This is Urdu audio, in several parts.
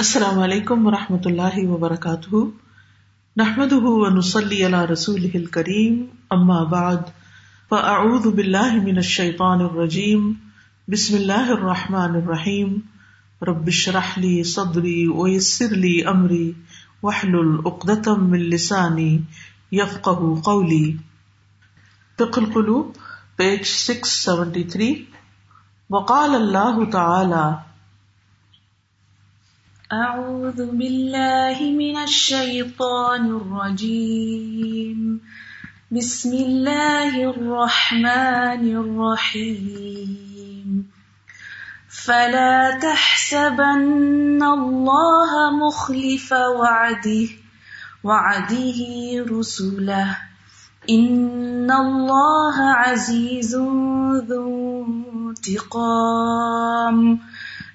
السلام علیکم و رحمۃ اللہ وبرکاتہ۔ نحمد ونسلی علی رسول کریم اما بعد، فاعوذ باللہ من الشیطان الرجیم، بسم اللہ الرحمن الرحیم۔ ربش رحلی صدری ویسر لی امری وحل العقدم من لسانی یفقہ قولی۔ فقہ القلوب، پیج سکس سیونٹی تھری۔ وقال اللہ تعالی أعوذ بالله من الشيطان الرجيم. بسم الله الرحمن الرحيم. فلا تحسبن الله مخلف وعده وعده رسله. إن الله عزيز ذو انتقام.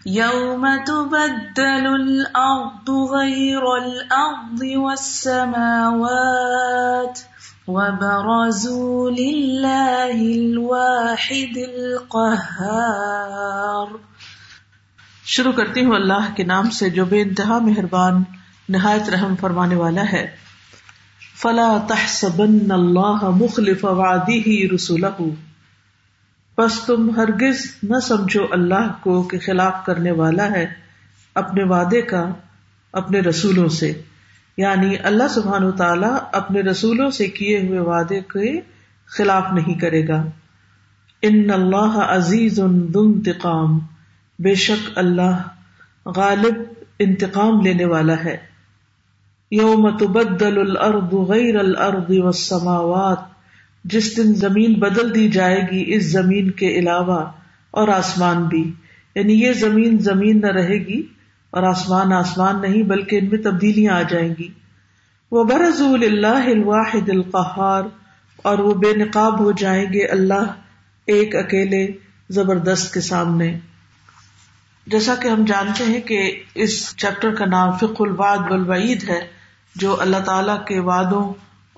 یوم تبدل الارض غیر الارض والسماوات وبرزوا لله الواحد القهار شروع کرتی ہوں اللہ کے نام سے جو بے انتہا مہربان، نہایت رحم فرمانے والا ہے۔ فلا تحسبن اللہ مخلف وعده رسوله بس تم ہرگز نہ سمجھو اللہ کو کہ خلاف کرنے والا ہے اپنے وعدے کا، اپنے رسولوں سے۔ یعنی اللہ سبحان تعالیٰ اپنے رسولوں سے کیے ہوئے وعدے کے خلاف نہیں کرے گا۔ ان اللہ عزیز انتقام۔ بے شک اللہ غالب انتقام لینے والا ہے۔ یوم تبدل الارض غیر الارض والسماوات۔ جس دن زمین بدل دی جائے گی، اس زمین کے علاوہ اور آسمان بھی۔ یعنی یہ زمین زمین نہ رہے گی اور آسمان آسمان نہیں، بلکہ ان میں تبدیلیاں آ جائیں گی۔ وہ برض اللہ الواحد القہار اور وہ بے نقاب ہو جائیں گے اللہ ایک اکیلے زبردست کے سامنے۔ جیسا کہ ہم جانتے ہیں کہ اس چیپٹر کا نام فق الواد والوعید ہے، جو اللہ تعالی کے وعدوں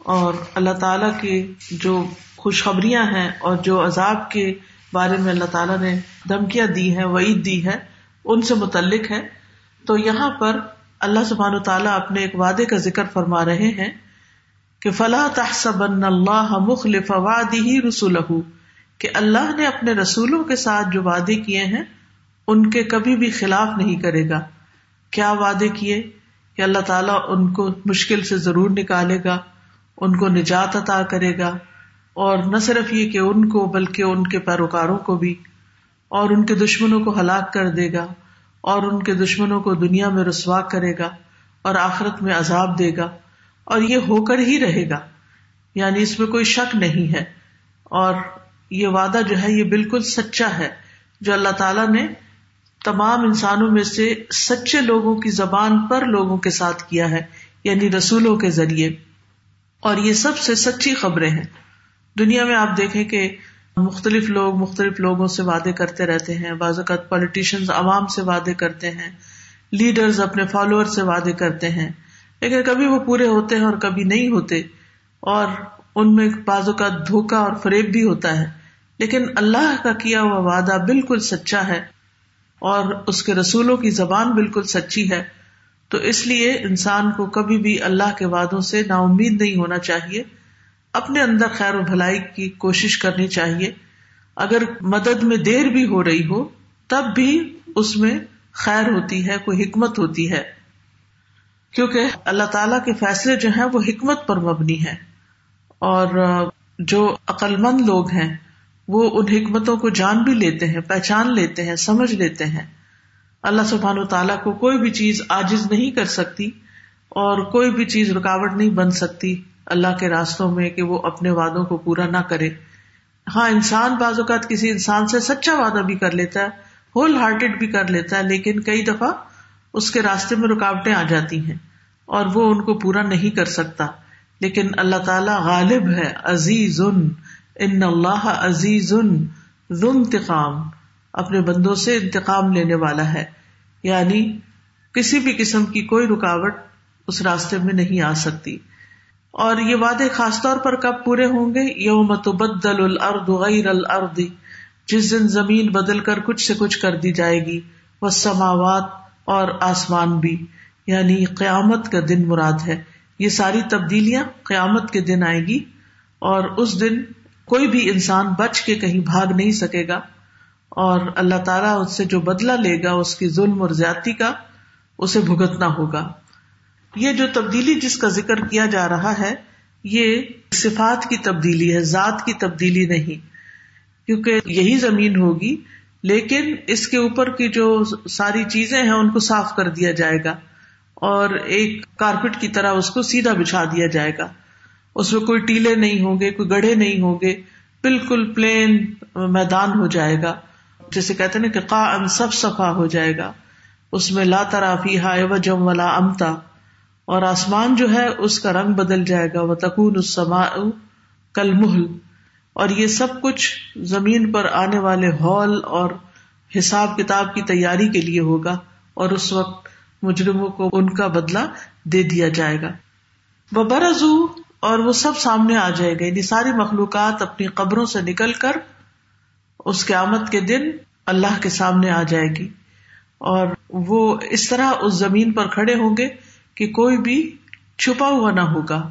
اور اللہ تعالیٰ کی جو خوشخبریاں ہیں اور جو عذاب کے بارے میں اللہ تعالیٰ نے دھمکیاں دی ہیں، وعید دی ہے ان سے متعلق ہے تو یہاں پر اللہ سبحان و تعالیٰ اپنے ایک وعدے کا ذکر فرما رہے ہیں کہ فلاح تحسب اللہ مخلف وادی رسول کہ اللہ نے اپنے رسولوں کے ساتھ جو وعدے کیے ہیں، ان کے کبھی بھی خلاف نہیں کرے گا۔ کیا وعدے کیے؟ کہ اللہ تعالیٰ ان کو مشکل سے ضرور نکالے گا۔ ان کو نجات عطا کرے گا اور نہ صرف یہ کہ ان کو بلکہ ان کے پیروکاروں کو بھی اور ان کے دشمنوں کو ہلاک کر دے گا اور ان کے دشمنوں کو دنیا میں رسوا کرے گا اور آخرت میں عذاب دے گا اور یہ ہو کر ہی رہے گا یعنی اس میں کوئی شک نہیں ہے اور یہ وعدہ جو ہے یہ بالکل سچا ہے جو اللہ تعالی نے تمام انسانوں میں سے سچے لوگوں کی زبان پر لوگوں کے ساتھ کیا ہے یعنی رسولوں کے ذریعے۔ اور یہ سب سے سچی خبریں ہیں۔ دنیا میں آپ دیکھیں کہ مختلف لوگ مختلف لوگوں سے وعدے کرتے رہتے ہیں۔ بعض اوقات پالیٹیشین عوام سے وعدے کرتے ہیں۔ لیڈرز اپنے فالوور سے وعدے کرتے ہیں۔ لیکن کبھی وہ پورے ہوتے ہیں اور کبھی نہیں ہوتے۔ اور ان میں بعض اوقات دھوکا اور فریب بھی ہوتا ہے۔ لیکن اللہ کا کیا ہوا وعدہ بالکل سچا ہے۔ اور اس کے رسولوں کی زبان بالکل سچی ہے۔ تو اس لیے انسان کو کبھی بھی اللہ کے وعدوں سے نا امید نہیں ہونا چاہیے۔ اپنے اندر خیر و بھلائی کی کوشش کرنی چاہیے۔ اگر مدد میں دیر بھی ہو رہی ہو، تب بھی اس میں خیر ہوتی ہے، کوئی حکمت ہوتی ہے۔ کیونکہ اللہ تعالی کے فیصلے جو ہیں، وہ حکمت پر مبنی ہے اور جو عقل مند لوگ ہیں، وہ ان حکمتوں کو جان بھی لیتے ہیں، پہچان لیتے ہیں، سمجھ لیتے ہیں۔ اللہ سبحان و تعالیٰ کو کوئی بھی چیز آجز نہیں کر سکتی اور کوئی بھی چیز رکاوٹ نہیں بن سکتی اللہ کے راستوں میں کہ وہ اپنے وعدوں کو پورا نہ کرے۔ ہاں انسان بعض اوقات کسی انسان سے سچا وعدہ بھی کر لیتا ہے ہول ہارٹیڈ بھی کر لیتا ہے، لیکن کئی دفعہ اس کے راستے میں رکاوٹیں آ جاتی ہیں اور وہ ان کو پورا نہیں کر سکتا۔ لیکن اللہ تعالیٰ غالب ہے عزیز ان اللہ عزیز انتقام، اپنے بندوں سے انتقام لینے والا ہے۔ یعنی کسی بھی قسم کی کوئی رکاوٹ اس راستے میں نہیں آ سکتی۔ اور یہ وعدے خاص طور پر کب پورے ہوں گے؟ یوم تبدل الارض غیر الارض۔ جس دن زمین بدل کر کچھ سے کچھ کر دی جائے گی وہ سماوات اور آسمان بھی۔ یعنی قیامت کا دن مراد ہے۔ یہ ساری تبدیلیاں قیامت کے دن آئے گی اور اس دن کوئی بھی انسان بچ کے کہیں بھاگ نہیں سکے گا۔ اور اللہ تعالیٰ اس سے جو بدلا لے گا، اس کی ظلم اور زیادتی کا، اسے بھگتنا ہوگا۔ یہ جو تبدیلی جس کا ذکر کیا جا رہا ہے، یہ صفات کی تبدیلی ہے، ذات کی تبدیلی نہیں۔ کیونکہ یہی زمین ہوگی، لیکن اس کے اوپر کی جو ساری چیزیں ہیں، ان کو صاف کر دیا جائے گا۔ اور ایک کارپیٹ کی طرح اس کو سیدھا بچھا دیا جائے گا۔ اس میں کوئی ٹیلے نہیں ہوں گے، کوئی گڑھے نہیں ہوں گے۔ بالکل پلین میدان ہو جائے گا۔ جیسے کہتے نا کہ کا ان سب صفا ہو جائے گا، اس میں لا ترافی ہائے وجم ولا امتا، اور آسمان جو ہے اس کا رنگ بدل جائے گا وہ تکون اسما کل محل اور یہ سب کچھ زمین پر آنے والے ہال اور حساب کتاب کی تیاری کے لیے ہوگا، اور اس وقت مجرموں کو ان کا بدلا دے دیا جائے گا۔ وہ برضو اور وہ سب سامنے آ جائے گا یعنی ساری مخلوقات اپنی قبروں سے نکل کر اس قیامت کے دن اللہ کے سامنے آ جائے گی۔ اور وہ اس طرح اس زمین پر کھڑے ہوں گے کہ کوئی بھی چھپا ہوا نہ ہوگا۔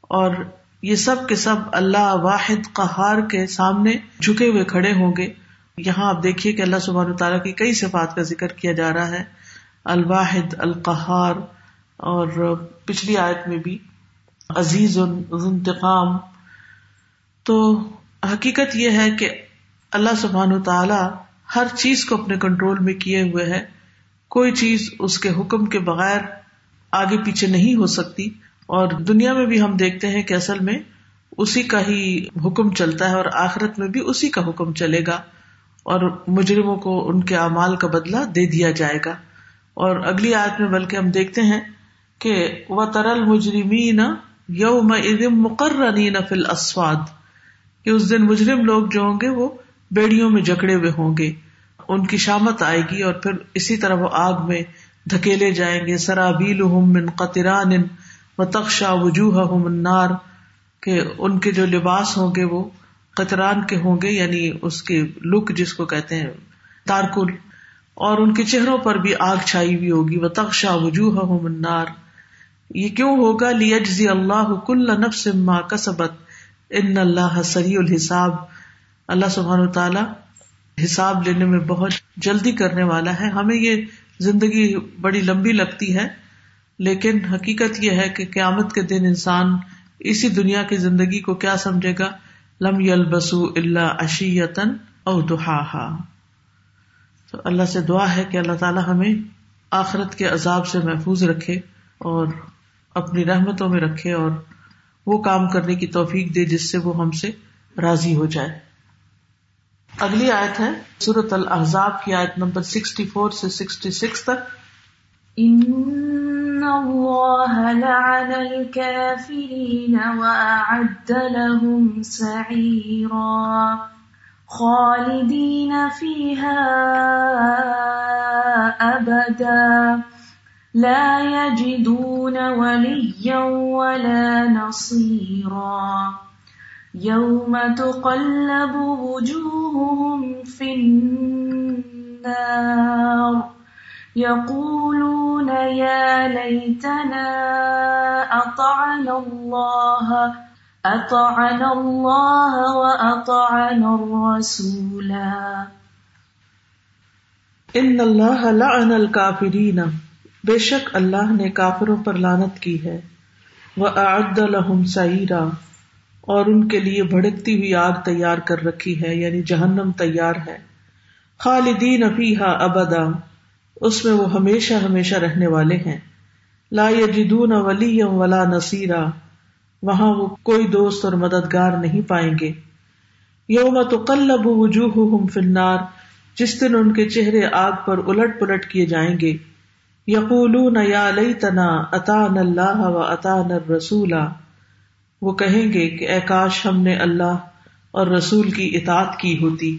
اور یہ سب کے سب اللہ واحد قہار کے سامنے جھکے ہوئے کھڑے ہوں گے۔ یہاں آپ دیکھیے کہ اللہ سبحانہ تعالیٰ کی کئی صفات کا ذکر کیا جا رہا ہے۔ الواحد، القہار اور پچھلی آیت میں بھی عزیز انتقام۔ تو حقیقت یہ ہے کہ اللہ سبحان و تعالی ہر چیز کو اپنے کنٹرول میں کیے ہوئے ہے کوئی چیز اس کے حکم کے بغیر آگے پیچھے نہیں ہو سکتی۔ اور دنیا میں بھی ہم دیکھتے ہیں کہ اصل میں اسی کا ہی حکم چلتا ہے اور آخرت میں بھی اسی کا حکم چلے گا۔ اور مجرموں کو ان کے اعمال کا بدلا دے دیا جائے گا۔ اور اگلی آیت میں بلکہ ہم دیکھتے ہیں کہ وہ ترل مجرمین یوم مقرر فل اسواد کہ اس دن مجرم لوگ جو ہوں گے وہ بیڑیوں میں جکڑے ہوئے ہوں گے، ان کی شامت آئے گی اور پھر اسی طرح وہ آگ میں دھکیلے جائیں گے۔ سرابیل من قطران و تخشا وجوہ النار، کہ ان کے جو لباس ہوں گے وہ قطران کے ہوں گے یعنی اس کے لک جس کو کہتے ہیں، تارکل۔ اور ان کے چہروں پر بھی آگ چھائی ہوئی ہوگی۔ وہ تخشا وجوہ منار یہ کیوں ہوگا؟ لیجزی اللہ کل نفس ما کسبت ان اللہ سری الحساب۔ اللہ سبحان تعالی حساب لینے میں بہت جلدی کرنے والا ہے۔ ہمیں یہ زندگی بڑی لمبی لگتی ہے، لیکن حقیقت یہ ہے کہ قیامت کے دن انسان اسی دنیا کی زندگی کو کیا سمجھے گا؟ لم یلبسو اللہ اشیتن او دہا تو اللہ سے دعا ہے کہ اللہ تعالیٰ ہمیں آخرت کے عذاب سے محفوظ رکھے اور اپنی رحمتوں میں رکھے اور وہ کام کرنے کی توفیق دے جس سے وہ ہم سے راضی ہو جائے۔ اگلی آیت ہے سورت الحضاب کی آیت نمبر سکسٹی فور سے سکسٹی سکس تک۔ خالدين فيها أبدا۔ لا يجدون وليا ولا نصيرا۔ يوم تقلب وجوههم في النار يقولون يا ليتنا أطعنا الله اطعنا اللہ واطعنا الرسول ان اللہ لعن الكافرین بے شک اللہ نے کافروں پر لانت کی ہے وہ اعد لهم سعیرا اور ان کے لیے بھڑکتی ہوئی آگ تیار کر رکھی ہے یعنی جہنم تیار ہے۔ خالدین فیہا ابدا، اس میں وہ ہمیشہ ہمیشہ رہنے والے ہیں۔ لا یجدون ولیا ولا نصیرا، وہاں وہ کوئی دوست اور مددگار نہیں پائیں گے۔ یوم تو کلب وجوہ فنار جس دن ان کے چہرے آگ پر الٹ پلٹ کیے جائیں گے۔ یقول یا لئی تنا اطان اللہ و اطان رسولا وہ کہیں گے کہ اے کاش ہم نے اللہ اور رسول کی اطاعت کی ہوتی۔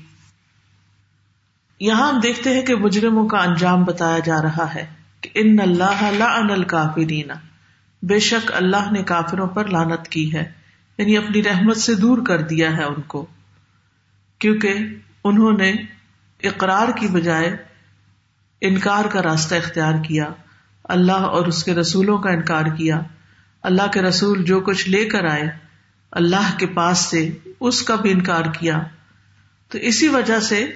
یہاں ہم دیکھتے ہیں کہ مجرموں کا انجام بتایا جا رہا ہے کہ ان اللہ لعن الکافرین۔ بے شک اللہ نے کافروں پر لانت کی ہے یعنی اپنی رحمت سے دور کر دیا ہے ان کو۔ کیونکہ انہوں نے اقرار کی بجائے انکار کا راستہ اختیار کیا، اللہ اور اس کے رسولوں کا انکار کیا۔ اللہ کے رسول جو کچھ لے کر آئے، اللہ کے پاس سے اس کا بھی انکار کیا۔ تو اسی وجہ سے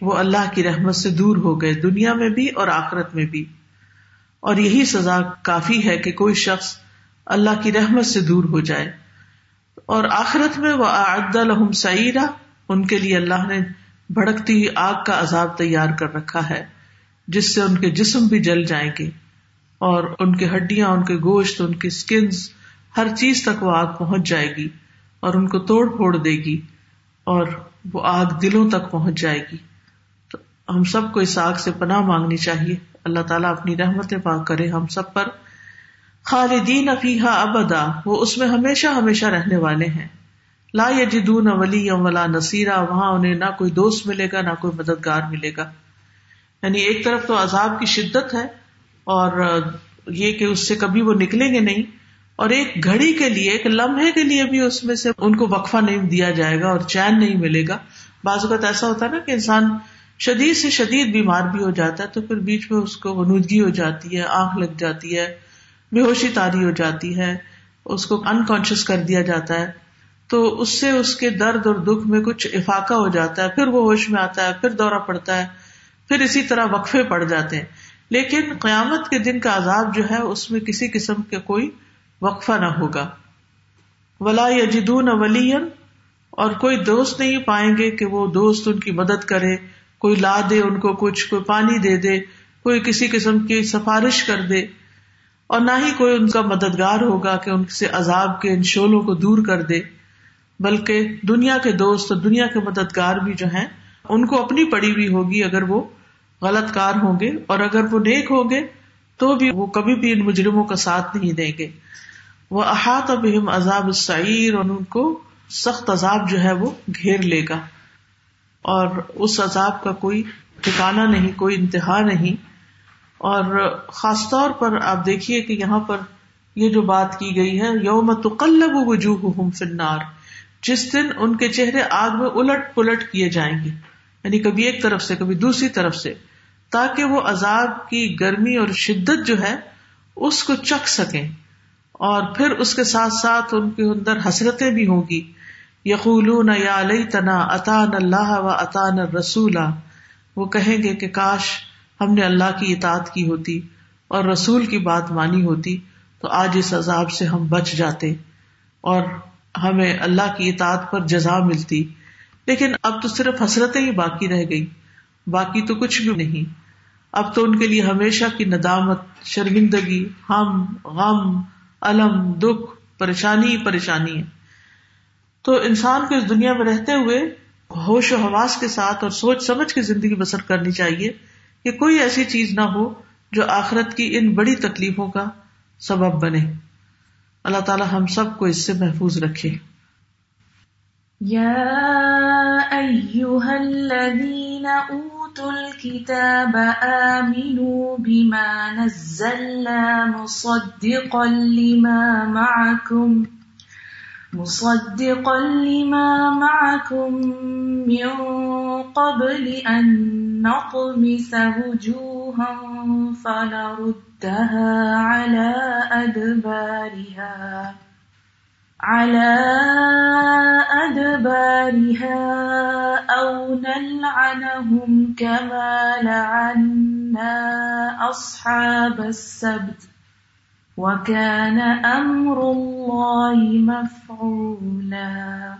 وہ اللہ کی رحمت سے دور ہو گئے، دنیا میں بھی اور آخرت میں بھی۔ اور یہی سزا کافی ہے کہ کوئی شخص اللہ کی رحمت سے دور ہو جائے۔ اور آخرت میں وہ اعد الحم سعیرہ، ان کے لیے اللہ نے بھڑکتی ہوئی آگ کا عذاب تیار کر رکھا ہے، جس سے ان کے جسم بھی جل جائیں گے۔ اور ان کی ہڈیاں، ان کے گوشت، ان کی اسکنز ہر چیز تک وہ آگ پہنچ جائے گی اور ان کو توڑ پھوڑ دے گی اور وہ آگ دلوں تک پہنچ جائے گی۔ تو ہم سب کو اس آگ سے پناہ مانگنی چاہیے۔ اللہ تعالیٰ اپنی رحمت پاک کرے ہم سب پر۔ خالدین افیحا ابدا، وہ اس میں ہمیشہ ہمیشہ رہنے والے ہیں۔ لا جدون ولی ولا نصیرہ وہاں انہیں نہ کوئی دوست ملے گا، نہ کوئی مددگار ملے گا۔ یعنی ایک طرف تو عذاب کی شدت ہے اور یہ کہ اس سے کبھی وہ نکلیں گے نہیں، اور ایک گھڑی کے لیے، ایک لمحے کے لیے بھی اس میں سے ان کو وقفہ نہیں دیا جائے گا اور چین نہیں ملے گا۔ بعض اوقات ایسا ہوتا ہے نا کہ انسان شدید سے شدید بیمار بھی ہو جاتا ہے، تو پھر بیچ میں اس کو ونودگی ہو جاتی ہے، آنکھ لگ جاتی ہے، بے ہوشی تاری ہو جاتی ہے، اس کو انکانشیس کر دیا جاتا ہے۔ تو اس سے اس کے درد اور دکھ میں کچھ افاقہ ہو جاتا ہے، پھر وہ ہوش میں آتا ہے، پھر دورہ پڑتا ہے، پھر اسی طرح وقفے پڑ جاتے ہیں۔ لیکن قیامت کے دن کا عذاب جو ہے اس میں کسی قسم کا کوئی وقفہ نہ ہوگا۔ ولا یجدون ولی اور کوئی دوست نہیں پائیں گے کہ وہ دوست ان کی مدد کرے، کوئی لا دے ان کو کچھ، کوئی پانی دے دے، کوئی کسی قسم کی سفارش کر دے۔ اور نہ ہی کوئی ان کا مددگار ہوگا کہ ان سے عذاب کے ان شولوں کو دور کر دے، بلکہ دنیا کے دوست اور دنیا کے مددگار بھی جو ہیں، ان کو اپنی پڑی ہوئی ہوگی اگر وہ غلط کار ہوں گے اور اگر وہ نیک ہوں گے تو بھی وہ کبھی بھی ان مجرموں کا ساتھ نہیں دیں گے۔ وہ احاط اب عذاب السعیر، اور ان کو سخت عذاب جو ہے وہ گھیر لے گا۔ اور اس عذاب کا کوئی ٹھکانا نہیں، کوئی انتہا نہیں۔ اور خاص طور پر آپ دیکھیے کہ یہاں پر یہ جو بات کی گئی ہے، یوم تقلب وجوہ فنار جس دن ان کے چہرے آگ میں الٹ پلٹ کیے جائیں گے۔ یعنی کبھی ایک طرف سے، کبھی دوسری طرف سے۔ تاکہ وہ عذاب کی گرمی اور شدت جو ہے اس کو چکھ سکیں اور پھر اس کے ساتھ ساتھ ان کے اندر حسرتیں بھی ہوں گی۔ یقولون یا تنا اطان اللہ و اطان رسولا وہ کہیں گے کہ کاش ہم نے اللہ کی اطاعت کی ہوتی اور رسول کی بات مانی ہوتی تو آج اس عذاب سے ہم بچ جاتے اور ہمیں اللہ کی اطاعت پر جزا ملتی۔ لیکن اب تو صرف حسرتیں ہی باقی رہ گئی باقی تو کچھ بھی نہیں۔ اب تو ان کے لیے ہمیشہ کی ندامت، شرمندگی، ہم، غم، الم، دکھ، پریشانی پریشانی ہے۔ تو انسان کو اس دنیا میں رہتے ہوئے ہوش و حواس کے ساتھ اور سوچ سمجھ کے زندگی بسر کرنی چاہیے کہ کوئی ایسی چیز نہ ہو جو آخرت کی ان بڑی تکلیفوں کا سبب بنے۔ اللہ تعالی ہم سب کو اس سے محفوظ رکھے۔ یا ایوہا الكتاب آمنوا بما نزلنا مصدقا لما معکم مصدقا لما معكم من قبل أن نطمس وجوها فنردها على أدبارها على أدبارها أو نلعنهم كما لعنا أصحاب السبت وكان أمر الله مفعولا.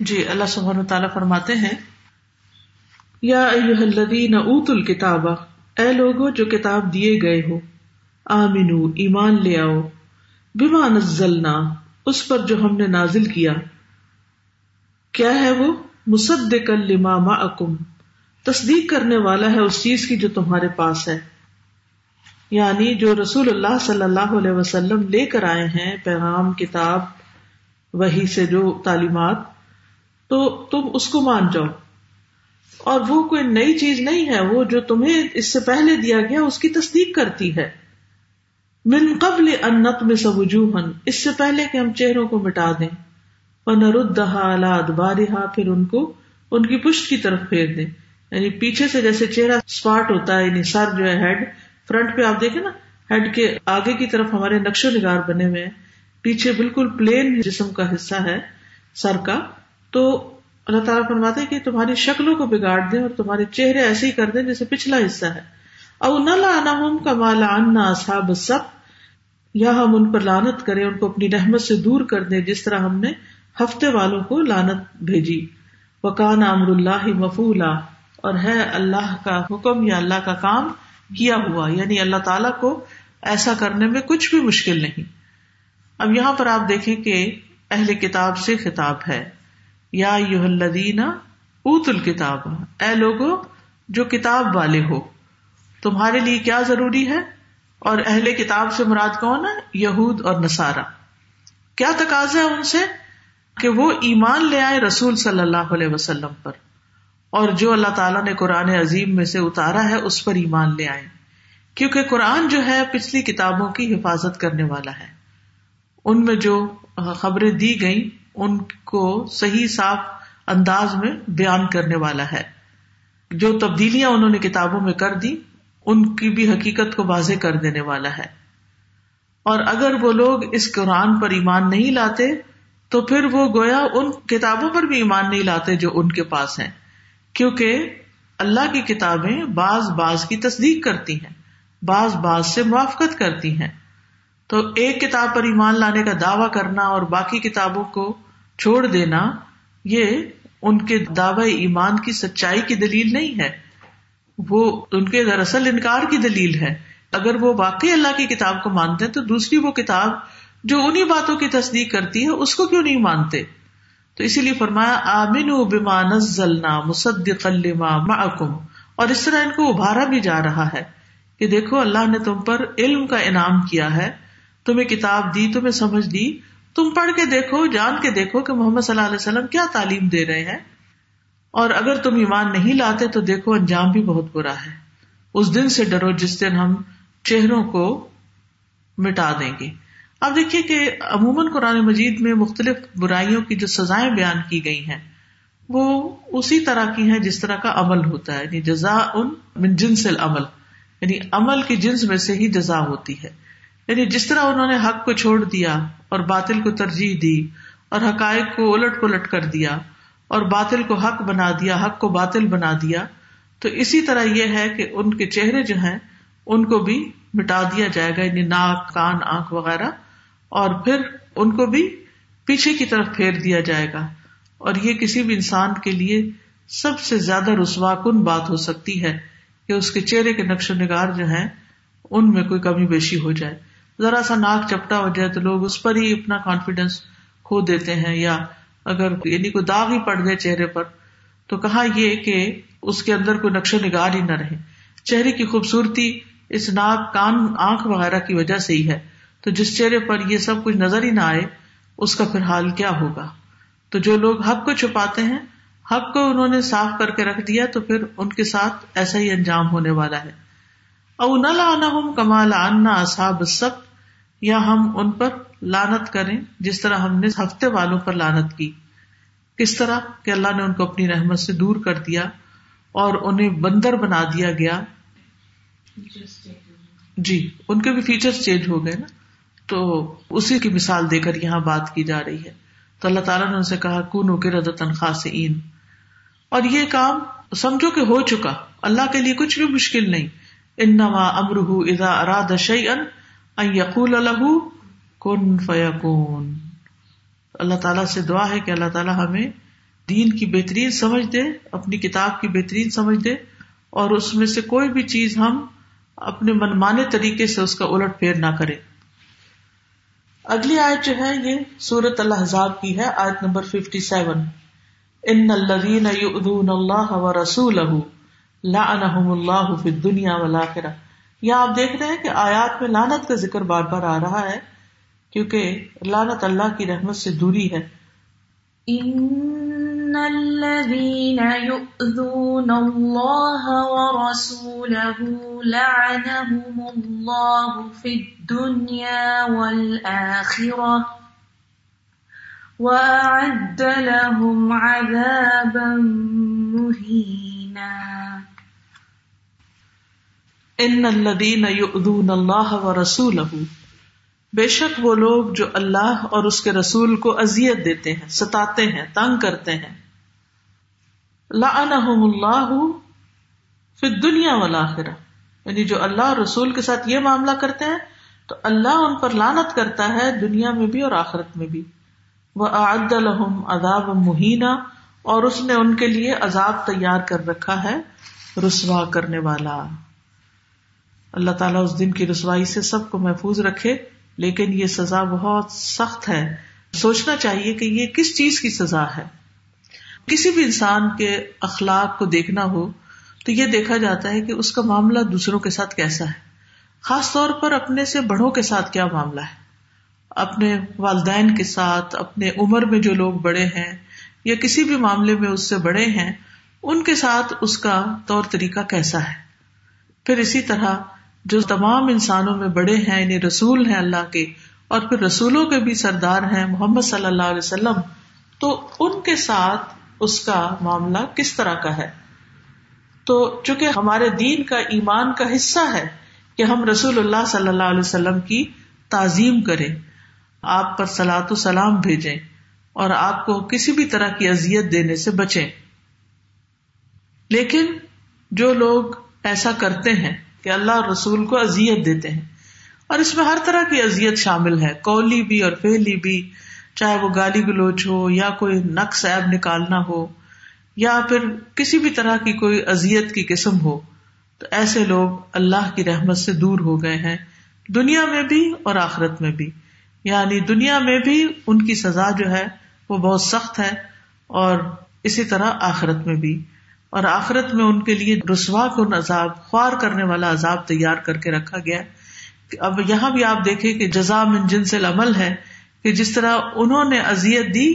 جی اللہ سبحانہ تعالیٰ فرماتے ہیں، یا ایوہ الذین اوت الکتاب اے لوگو، جو کتاب دیے گئے ہو آمینو ایمان لے آؤ۔ بما نزلنا، اس پر جو ہم نے نازل کیا۔ کیا ہے وہ؟ مصدقا لما معکم۔ تصدیق کرنے والا ہے اس چیز کی جو تمہارے پاس ہے۔ یعنی جو رسول اللہ صلی اللہ علیہ وسلم لے کر آئے ہیں، پیغام، کتاب وہی سے جو تعلیمات، تو تم اس کو مان جاؤ۔ اور وہ کوئی نئی چیز نہیں ہے، وہ جو تمہیں اس سے پہلے دیا گیا، اس کی تصدیق کرتی ہے۔ من قبل انت میں سوجوہن اس سے پہلے کہ ہم چہروں کو مٹا دیں۔ ادبارہا پھر ان کو، ان کی پشت کی طرف پھیر دیں۔ یعنی پیچھے سے جیسے چہرہ اسپاٹ ہوتا ہے یعنی سر جو ہے ہیڈ، فرنٹ پہ آپ دیکھیں نا، ہیڈ کے آگے کی طرف ہمارے نقش و نگار بنے ہوئے ہیں۔ پیچھے بالکل پلین جسم کا حصہ ہے سر کا۔ تو اللہ تعالیٰ فرماتے کہ تمہاری شکلوں کو بگاڑ دیں اور تمہارے چہرے ایسے ہی کر دیں جیسے پچھلا حصہ ہے۔ او نہ کا مالا اصحاب سب یا ہم ان پر لانت کریں، ان کو اپنی رحمت سے دور کر دیں، جس طرح ہم نے ہفتے والوں کو لانت بھیجی۔ وکان امر اللہ مفولا اور ہے اللہ کا حکم یا اللہ کا کام کیا ہوا۔ یعنی اللہ تعالیٰ کو ایسا کرنے میں کچھ بھی مشکل نہیں۔ اب یہاں پر آپ دیکھیں کہ اہل کتاب سے خطاب ہے۔ یا یو الدین اوت الکتاب، اے لوگو، جو کتاب والے ہو، تمہارے لیے کیا ضروری ہے؟ اور اہل کتاب سے مراد کون ہے؟ یہود اور نسارا کیا تقاضا ہے ان سے کہ وہ ایمان لے آئے رسول صلی اللہ علیہ وسلم پر؟ اور جو اللہ تعالیٰ نے قرآن عظیم میں سے اتارا ہے، اس پر ایمان لے آئے۔ کیونکہ قرآن جو ہے، پچھلی کتابوں کی حفاظت کرنے والا ہے۔ ان میں جو خبریں دی گئی ان کو صحیح، صاف انداز میں بیان کرنے والا ہے۔ جو تبدیلیاں انہوں نے کتابوں میں کر دی ان کی بھی حقیقت کو واضح کر دینے والا ہے۔ اور اگر وہ لوگ اس قرآن پر ایمان نہیں لاتے، تو پھر وہ گویا ان کتابوں پر بھی ایمان نہیں لاتے جو ان کے پاس ہیں۔ کیونکہ اللہ کی کتابیں بعض بعض کی تصدیق کرتی ہیں، بعض بعض سے موافقت کرتی ہیں۔ تو ایک کتاب پر ایمان لانے کا دعوی کرنا اور باقی کتابوں کو چھوڑ دینا، یہ ان کے دعوی ایمان کی سچائی کی دلیل نہیں ہے۔ وہ ان کے دراصل انکار کی دلیل ہے۔ اگر وہ واقعی اللہ کی کتاب کو مانتے ہیں تو دوسری وہ کتاب جو انہیں باتوں کی تصدیق کرتی ہے، اس کو کیوں نہیں مانتے؟ تو اسی لیے فرمایا آمن بما نزلنا مصدق لما معکم۔ اور اس طرح ان کو ابھارا بھی جا رہا ہے کہ دیکھو، اللہ نے تم پر علم کا انعام کیا ہے۔ تمہیں کتاب دی، تمہیں سمجھ دی۔ تم پڑھ کے دیکھو، جان کے دیکھو کہ محمد صلی اللہ علیہ وسلم کیا تعلیم دے رہے ہیں۔ اور اگر تم ایمان نہیں لاتے تو دیکھو انجام بھی بہت برا ہے۔ اس دن سے ڈرو جس دن ہم چہروں کو مٹا دیں گے۔ اب دیکھیے کہ عموماً قرآن مجید میں مختلف برائیوں کی جو سزائیں بیان کی گئی ہیں، وہ اسی طرح کی ہیں جس طرح کا عمل ہوتا ہے۔ یعنی جزا ان من جنس العمل۔ یعنی عمل کی جنس میں سے ہی جزا ہوتی ہے۔ یعنی جس طرح انہوں نے حق کو چھوڑ دیا اور باطل کو ترجیح دی اور حقائق کو الٹ پلٹ کر دیا اور باطل کو حق بنا دیا، حق کو باطل بنا دیا۔ تو اسی طرح یہ ہے کہ ان کے چہرے جو ہیں، ان کو بھی مٹا دیا جائے گا یعنی ناک، کان، آنکھ وغیرہ۔ اور پھر ان کو بھی پیچھے کی طرف پھیر دیا جائے گا۔ اور یہ کسی بھی انسان کے لیے سب سے زیادہ رسوا کن بات ہو سکتی ہے کہ اس کے چہرے کے نقش و نگار جو ہیں، ان میں کوئی کمی بیشی ہو جائے۔ ذرا سا ناک چپٹا ہو جائے تو لوگ اس پر ہی اپنا کانفیڈینس کھو دیتے ہیں یا اگر یعنی کوئی داغ ہی پڑ جائے چہرے پر، تو کہا یہ کہ اس کے اندر کوئی نقش و نگار ہی نہ رہے۔ چہرے کی خوبصورتی اس ناک، کان، آنکھ وغیرہ کی وجہ سے ہی ہے۔ تو جس چہرے پر یہ سب کچھ نظر ہی نہ آئے، اس کا پھر حال کیا ہوگا؟ تو جو لوگ حق کو چھپاتے ہیں، حق کو انہوں نے صاف کر کے رکھ دیا، تو پھر ان کے ساتھ ایسا ہی انجام ہونے والا ہے۔ او نہ لانا کمال آنا اصاب سب یا ہم ان پر لانت کریں جس طرح ہم نے ہفتے والوں پر لانت کی۔ کس طرح؟ کہ اللہ نے ان کو اپنی رحمت سے دور کر دیا اور انہیں بندر بنا دیا گیا۔ جی ان کے بھی فیچر چینج ہو گئے نا۔ تو اسی کی مثال دے کر یہاں بات کی جا رہی ہے۔ تو اللہ تعالیٰ نے ان سے کہا کن کے رد تنخواہ سے این اور یہ کام سمجھو کہ ہو چکا۔ اللہ کے لیے کچھ بھی مشکل نہیں۔ ان نما امرح ادا اراد شعی ان یقول الح کن فیقون اللہ تعالیٰ سے دعا ہے کہ اللہ تعالیٰ ہمیں دین کی بہترین سمجھ دے، اپنی کتاب کی بہترین سمجھ دے، اور اس میں سے کوئی بھی چیز ہم اپنے منمانے طریقے سے اس کا الٹ پھیر نہ کرے۔ اگلی آیت جو ہے، یہ سورت اللہ حضاب کی ہے، آیت نمبر ففٹی سیون ان الذین یؤذون اللہ و رسولہ لعنہم اللہ فی الدنیا والآخرہ۔ یہاں آپ دیکھ رہے ہیں کہ آیات میں لانت کا ذکر بار بار آ رہا ہے۔ کیونکہ لانت اللہ کی رحمت سے دوری ہے۔ ان الذين يؤذون الله ورسوله لعنهم الله في الدنيا والآخرة وأعد لهم عذابا مهينا۔ ان الدین اللہ و رسول بے شک وہ لوگ جو اللہ اور اس کے رسول کو اذیت دیتے ہیں، ستاتے ہیں، تنگ کرتے ہیں۔ لعنہم اللہ پھر دنیا والا یعنی جو اللہ اور رسول کے ساتھ یہ معاملہ کرتے ہیں، تو اللہ ان پر لانت کرتا ہے دنیا میں بھی اور آخرت میں بھی۔ وہ عد الحم عذاب مہینہ اور اس نے ان کے لیے عذاب تیار کر رکھا ہے رسوا کرنے والا۔ اللہ تعالیٰ اس دن کی رسوائی سے سب کو محفوظ رکھے۔ لیکن یہ سزا بہت سخت ہے۔ سوچنا چاہیے کہ یہ کس چیز کی سزا ہے۔ کسی بھی انسان کے اخلاق کو دیکھنا ہو تو یہ دیکھا جاتا ہے کہ اس کا معاملہ دوسروں کے ساتھ کیسا ہے۔ خاص طور پر اپنے سے بڑوں کے ساتھ کیا معاملہ ہے۔ اپنے والدین کے ساتھ، اپنے عمر میں جو لوگ بڑے ہیں یا کسی بھی معاملے میں اس سے بڑے ہیں، ان کے ساتھ اس کا طور طریقہ کیسا ہے۔ پھر اسی طرح جو تمام انسانوں میں بڑے ہیں یعنی رسول ہیں اللہ کے، اور پھر رسولوں کے بھی سردار ہیں محمد صلی اللہ علیہ وسلم، تو ان کے ساتھ اس کا معاملہ کس طرح کا ہے؟ تو چونکہ ہمارے دین کا ایمان کا حصہ ہے کہ ہم رسول اللہ صلی اللہ علیہ وسلم کی تعظیم کریں، آپ پر سلاۃ و سلام بھیجیں، اور آپ کو کسی بھی طرح کی اذیت دینے سے بچیں۔ لیکن جو لوگ ایسا کرتے ہیں کہ اللہ رسول کو اذیت دیتے ہیں۔ اور اس میں ہر طرح کی اذیت شامل ہے، کولی بھی اور پہلی بھی، چاہے وہ گالی گلوچ ہو یا کوئی نقص ایب نکالنا ہو، یا پھر کسی بھی طرح کی کوئی اذیت کی قسم ہو۔ تو ایسے لوگ اللہ کی رحمت سے دور ہو گئے ہیں، دنیا میں بھی اور آخرت میں بھی۔ یعنی دنیا میں بھی ان کی سزا جو ہے وہ بہت سخت ہے اور اسی طرح آخرت میں بھی۔ اور آخرت میں ان کے لیے رسوا کو عذاب، خوار کرنے والا عذاب تیار کر کے رکھا گیا۔ اب یہاں بھی آپ دیکھیں کہ جزا من جن سے عمل ہے کہ جس طرح انہوں نے ازیت دی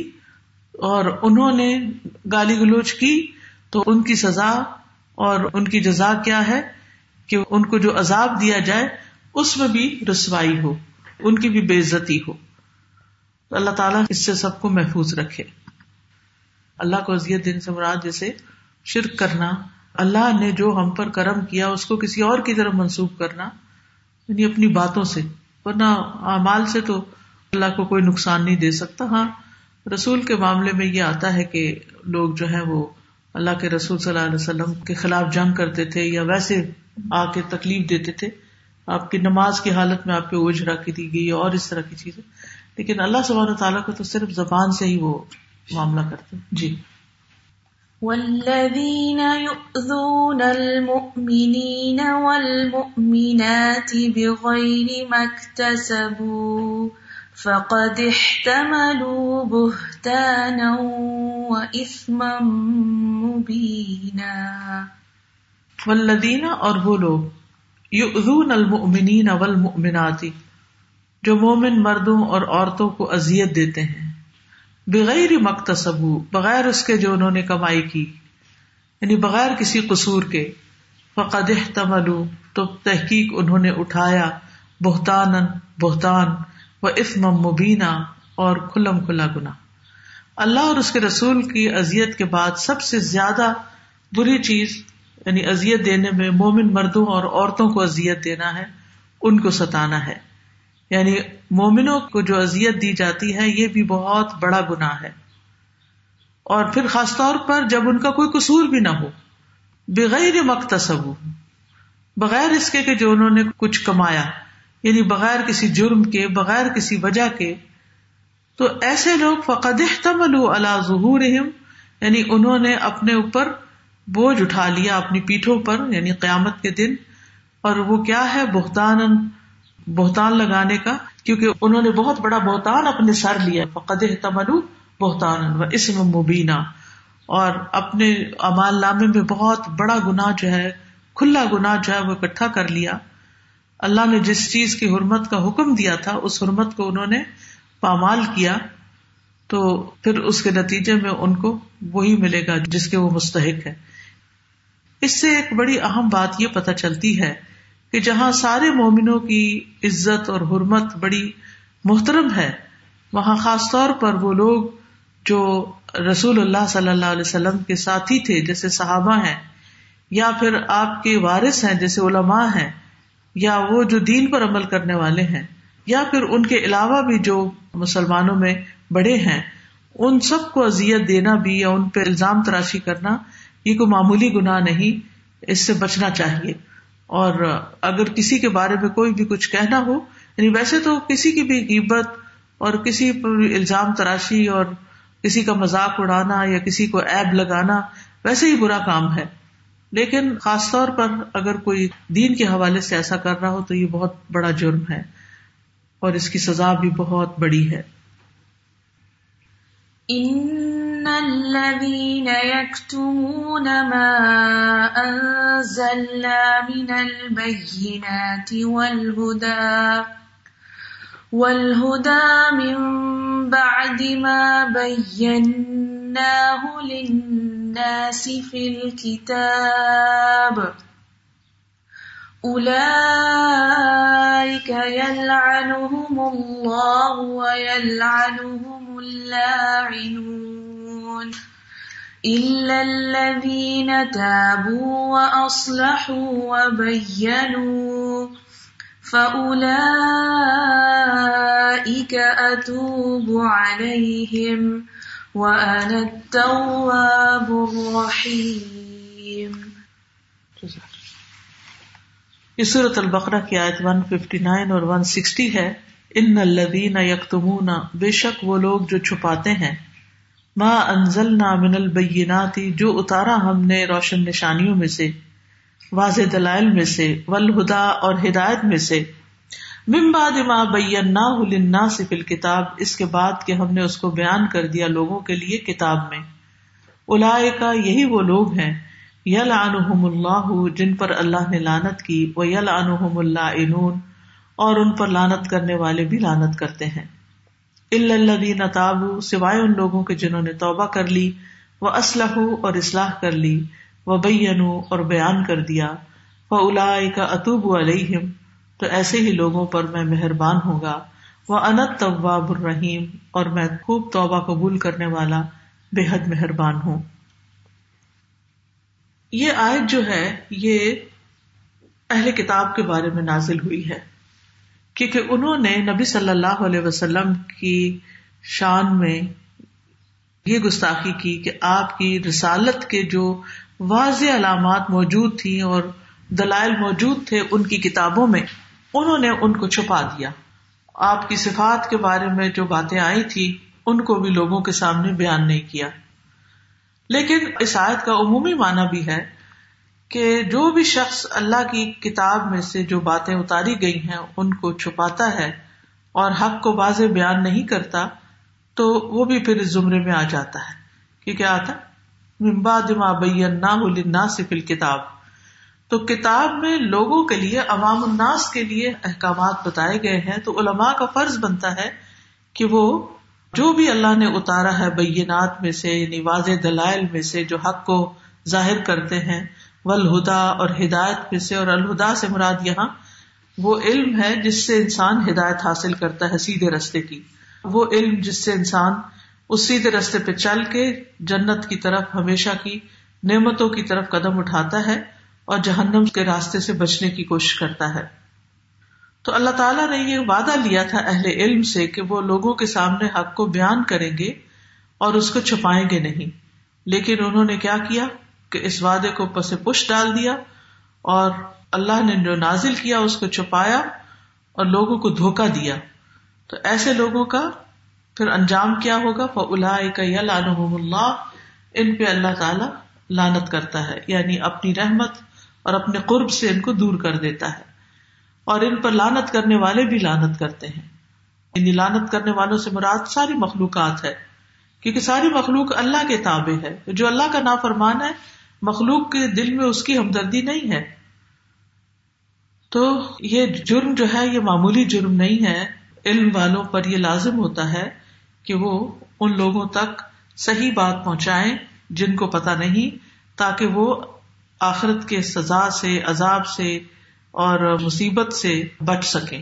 اور انہوں نے گالی گلوچ کی، تو ان کی سزا اور ان کی جزا کیا ہے کہ ان کو جو عذاب دیا جائے، اس میں بھی رسوائی ہو، ان کی بھی بے عزتی ہو۔ تو اللہ تعالیٰ اس سے سب کو محفوظ رکھے۔ اللہ کو ازیت دن سے مراد جیسے شرک کرنا، اللہ نے جو ہم پر کرم کیا، اس کو کسی اور کی طرف منسوخ کرنا یعنی اپنی باتوں سے، ورنہ اعمال سے تو اللہ کو کوئی نقصان نہیں دے سکتا۔ ہاں رسول کے معاملے میں یہ آتا ہے کہ لوگ جو ہے وہ اللہ کے رسول صلی اللہ علیہ وسلم کے خلاف جنگ کرتے تھے یا ویسے آ کے تکلیف دیتے تھے۔ آپ کی نماز کی حالت میں آپ پہ اوجھ کی دی گئی، اور اس طرح کی چیزیں۔ لیکن اللہ سبحانہ تعالیٰ کو تو صرف زبان سے ہی وہ معاملہ کرتے جی۔ والذين يؤذون المؤمنين والمؤمنات بغير ما اكتسبوا فقد احتملوا بهتانا وإثما مبينا. والذین اور وہ لوگ یؤذون المؤمنین والمؤمنات جو مومن مردوں اور عورتوں کو اذیت دیتے ہیں۔ بغیر مکتصب بغیر اس کے جو انہوں نے کمائی کی۔ یعنی بغیر کسی قصور کے۔ فقد تمل تو تحقیق انہوں نے اٹھایا۔ بہتان بہتان، و افم مبینہ اور کھلم کھلا گنا۔ اللہ اور اس کے رسول کی ازیت کے بعد سب سے زیادہ بری چیز یعنی ازیت دینے میں مومن مردوں اور عورتوں کو ازیت دینا ہے، ان کو ستانا ہے۔ یعنی مومنوں کو جو ازیت دی جاتی ہے، یہ بھی بہت بڑا گنا ہے۔ اور پھر خاص طور پر جب ان کا کوئی قصور بھی نہ ہو، بغیر مختصب بغیر اس کے کہ جو انہوں نے کچھ کمایا یعنی بغیر کسی جرم کے، بغیر کسی وجہ کے، تو ایسے لوگ فقد تمل اللہ ظہور یعنی انہوں نے اپنے اوپر بوجھ اٹھا لیا اپنی پیٹھوں پر یعنی قیامت کے دن۔ اور وہ کیا ہے؟ بہتان بہتان لگانے کا، کیونکہ انہوں نے بہت بڑا بہتان اپنے سر لیا فقد تملو بہتان اسم مبینہ اور اپنے امال نامے میں بہت بڑا گنا جو ہے، کھلا گنا جو ہے، وہ اکٹھا کر لیا۔ اللہ نے جس چیز کی حرمت کا حکم دیا تھا، اس حرمت کو انہوں نے پامال کیا۔ تو پھر اس کے نتیجے میں ان کو وہی ملے گا جس کے وہ مستحق ہے اس سے ایک بڑی اہم بات یہ پتہ چلتی ہے کہ جہاں سارے مومنوں کی عزت اور حرمت بڑی محترم ہے، وہاں خاص طور پر وہ لوگ جو رسول اللہ صلی اللہ علیہ وسلم کے ساتھی تھے، جیسے صحابہ ہیں، یا پھر آپ کے وارث ہیں، جیسے علماء ہیں، یا وہ جو دین پر عمل کرنے والے ہیں، یا پھر ان کے علاوہ بھی جو مسلمانوں میں بڑے ہیں، ان سب کو اذیت دینا بھی یا ان پہ الزام تراشی کرنا، یہ کوئی معمولی گناہ نہیں، اس سے بچنا چاہیے۔ اور اگر کسی کے بارے میں کوئی بھی کچھ کہنا ہو یعنی ویسے تو کسی کی بھی قیمت اور کسی پر الزام تراشی اور کسی کا مذاق اڑانا یا کسی کو ایب لگانا ویسے ہی برا کام ہے۔ لیکن خاص طور پر اگر کوئی دین کے حوالے سے ایسا کر رہا ہو تو یہ بہت بڑا جرم ہے اور اس کی سزا بھی بہت بڑی ہے۔ ان الذين يكتمون ما انزلنا من البينات والهدى والهدى من بعد ما بيناه للناس في الكتاب أولئك يلعنهم الله ويلعنهم اللاعنون إلا الذين تابوا وأصلحوا وبينوا فأولئك أتوب عليهم وأنا التواب الرحيم. یہ صورت البقرہ کی آیت 159 اور 160 ہے. ان الذین یکتمون بے شک وہ لوگ جو چھپاتے ہیں ما انزلنا من البینات جو اتارا ہم نے روشن نشانیوں میں سے، واضح دلائل میں سے، والہدا اور ہدایت میں سے۔ من بعد ما بیناہ للناس فی الکتاب، اس کے بعد کہ ہم نے اس کو بیان کر دیا لوگوں کے لیے کتاب میں۔ اولئک یہی وہ لوگ ہیں یل عنہم اللہ، جن پر اللہ نے لانت کی وہ یل عنہم اللہ اور ان پر لانت کرنے والے بھی لانت کرتے ہیں۔ اللہ تاب سوائے ان لوگوں کے جنہوں نے توبہ کر لی وہ اسلح اور اصلاح کر لی وہ بین اور بیان کر دیا وہ الا کا اطوب علیہم تو ایسے ہی لوگوں پر میں مہربان ہوں گا۔ وہ انت طواب الرحیم اور میں خوب توبہ قبول کرنے والا بے حد مہربان ہوں۔ یہ آیت جو ہے، یہ اہل کتاب کے بارے میں نازل ہوئی ہے۔ کیونکہ انہوں نے نبی صلی اللہ علیہ وسلم کی شان میں یہ گستاخی کی کہ آپ کی رسالت کے جو واضح علامات موجود تھیں اور دلائل موجود تھے ان کی کتابوں میں، انہوں نے ان کو چھپا دیا۔ آپ کی صفات کے بارے میں جو باتیں آئی تھی ان کو بھی لوگوں کے سامنے بیان نہیں کیا۔ لیکن اس آیت کا عمومی معنی بھی ہے کہ جو بھی شخص اللہ کی کتاب میں سے جو باتیں اتاری گئی ہیں، ان کو چھپاتا ہے اور حق کو واضح بیان نہیں کرتا، تو وہ بھی پھر اس زمرے میں آ جاتا ہے۔ کہ کیا آتا؟ ممباد بینا کتاب تو کتاب میں لوگوں کے لیے، عوام الناس کے لیے احکامات بتائے گئے ہیں۔ تو علماء کا فرض بنتا ہے کہ وہ جو بھی اللہ نے اتارا ہے، بینات میں سے یعنی واضح دلائل میں سے، جو حق کو ظاہر کرتے ہیں ولہدا اور ہدایت میں سے، اور الہدا سے مراد یہاں وہ علم ہے جس سے انسان ہدایت حاصل کرتا ہے سیدھے رستے کی۔ وہ علم جس سے انسان اس سیدھے رستے پہ چل کے جنت کی طرف ہمیشہ کی نعمتوں کی طرف قدم اٹھاتا ہے اور جہنم کے راستے سے بچنے کی کوشش کرتا ہے۔ تو اللہ تعالیٰ نے یہ وعدہ لیا تھا اہل علم سے کہ وہ لوگوں کے سامنے حق کو بیان کریں گے اور اس کو چھپائیں گے نہیں۔ لیکن انہوں نے کیا کیا؟ کہ اس وعدے کو پس پش ڈال دیا اور اللہ نے جو نازل کیا اس کو چھپایا اور لوگوں کو دھوکا دیا۔ تو ایسے لوگوں کا پھر انجام کیا ہوگا؟ کا یا اللہ ان پہ اللہ تعالی لانت کرتا ہے یعنی اپنی رحمت اور اپنے قرب سے ان کو دور کر دیتا ہے۔ اور ان پر لانت کرنے والے بھی لانت کرتے ہیں۔ یعنی لانت کرنے والوں سے مراد ساری مخلوقات ہے، کیونکہ ساری مخلوق اللہ کے تابع ہے۔ جو اللہ کا نا فرمان ہے مخلوق کے دل میں اس کی ہمدردی نہیں ہے۔ تو یہ جرم جو ہے، یہ معمولی جرم نہیں ہے۔ علم والوں پر یہ لازم ہوتا ہے کہ وہ ان لوگوں تک صحیح بات پہنچائے جن کو پتا نہیں، تاکہ وہ آخرت کے سزا سے، عذاب سے اور مصیبت سے بچ سکے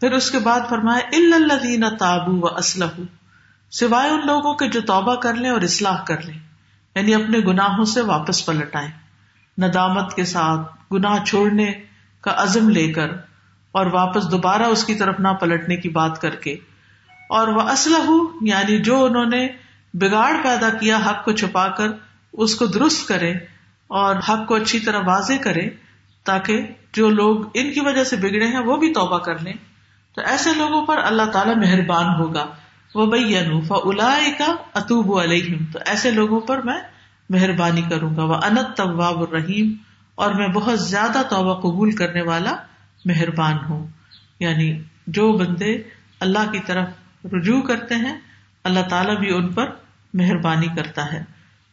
پھر اس کے بعد فرمایا تابو و اسلح سوائے ان لوگوں کے جو توبہ کر لیں اور اصلاح کر لیں۔ یعنی اپنے گناہوں سے واپس پلٹ آئے ندامت کے ساتھ، گناہ چھوڑنے کا عزم لے کر اور واپس دوبارہ اس کی طرف نہ پلٹنے کی بات کر کے۔ اور وہ اسلح یعنی جو انہوں نے بگاڑ پیدا کیا حق کو چھپا کر، اس کو درست کرے اور حق کو اچھی طرح واضح کرے تاکہ جو لوگ ان کی وجہ سے بگڑے ہیں، وہ بھی توبہ کر لیں۔ تو ایسے لوگوں پر اللہ تعالیٰ مہربان ہوگا۔ وہ بئی انوفا کا اطوب علیہم تو ایسے لوگوں پر میں مہربانی کروں گا۔ وہ انت طواب الرحیم اور میں بہت زیادہ توبہ قبول کرنے والا مہربان ہوں۔ یعنی جو بندے اللہ کی طرف رجوع کرتے ہیں، اللہ تعالیٰ بھی ان پر مہربانی کرتا ہے۔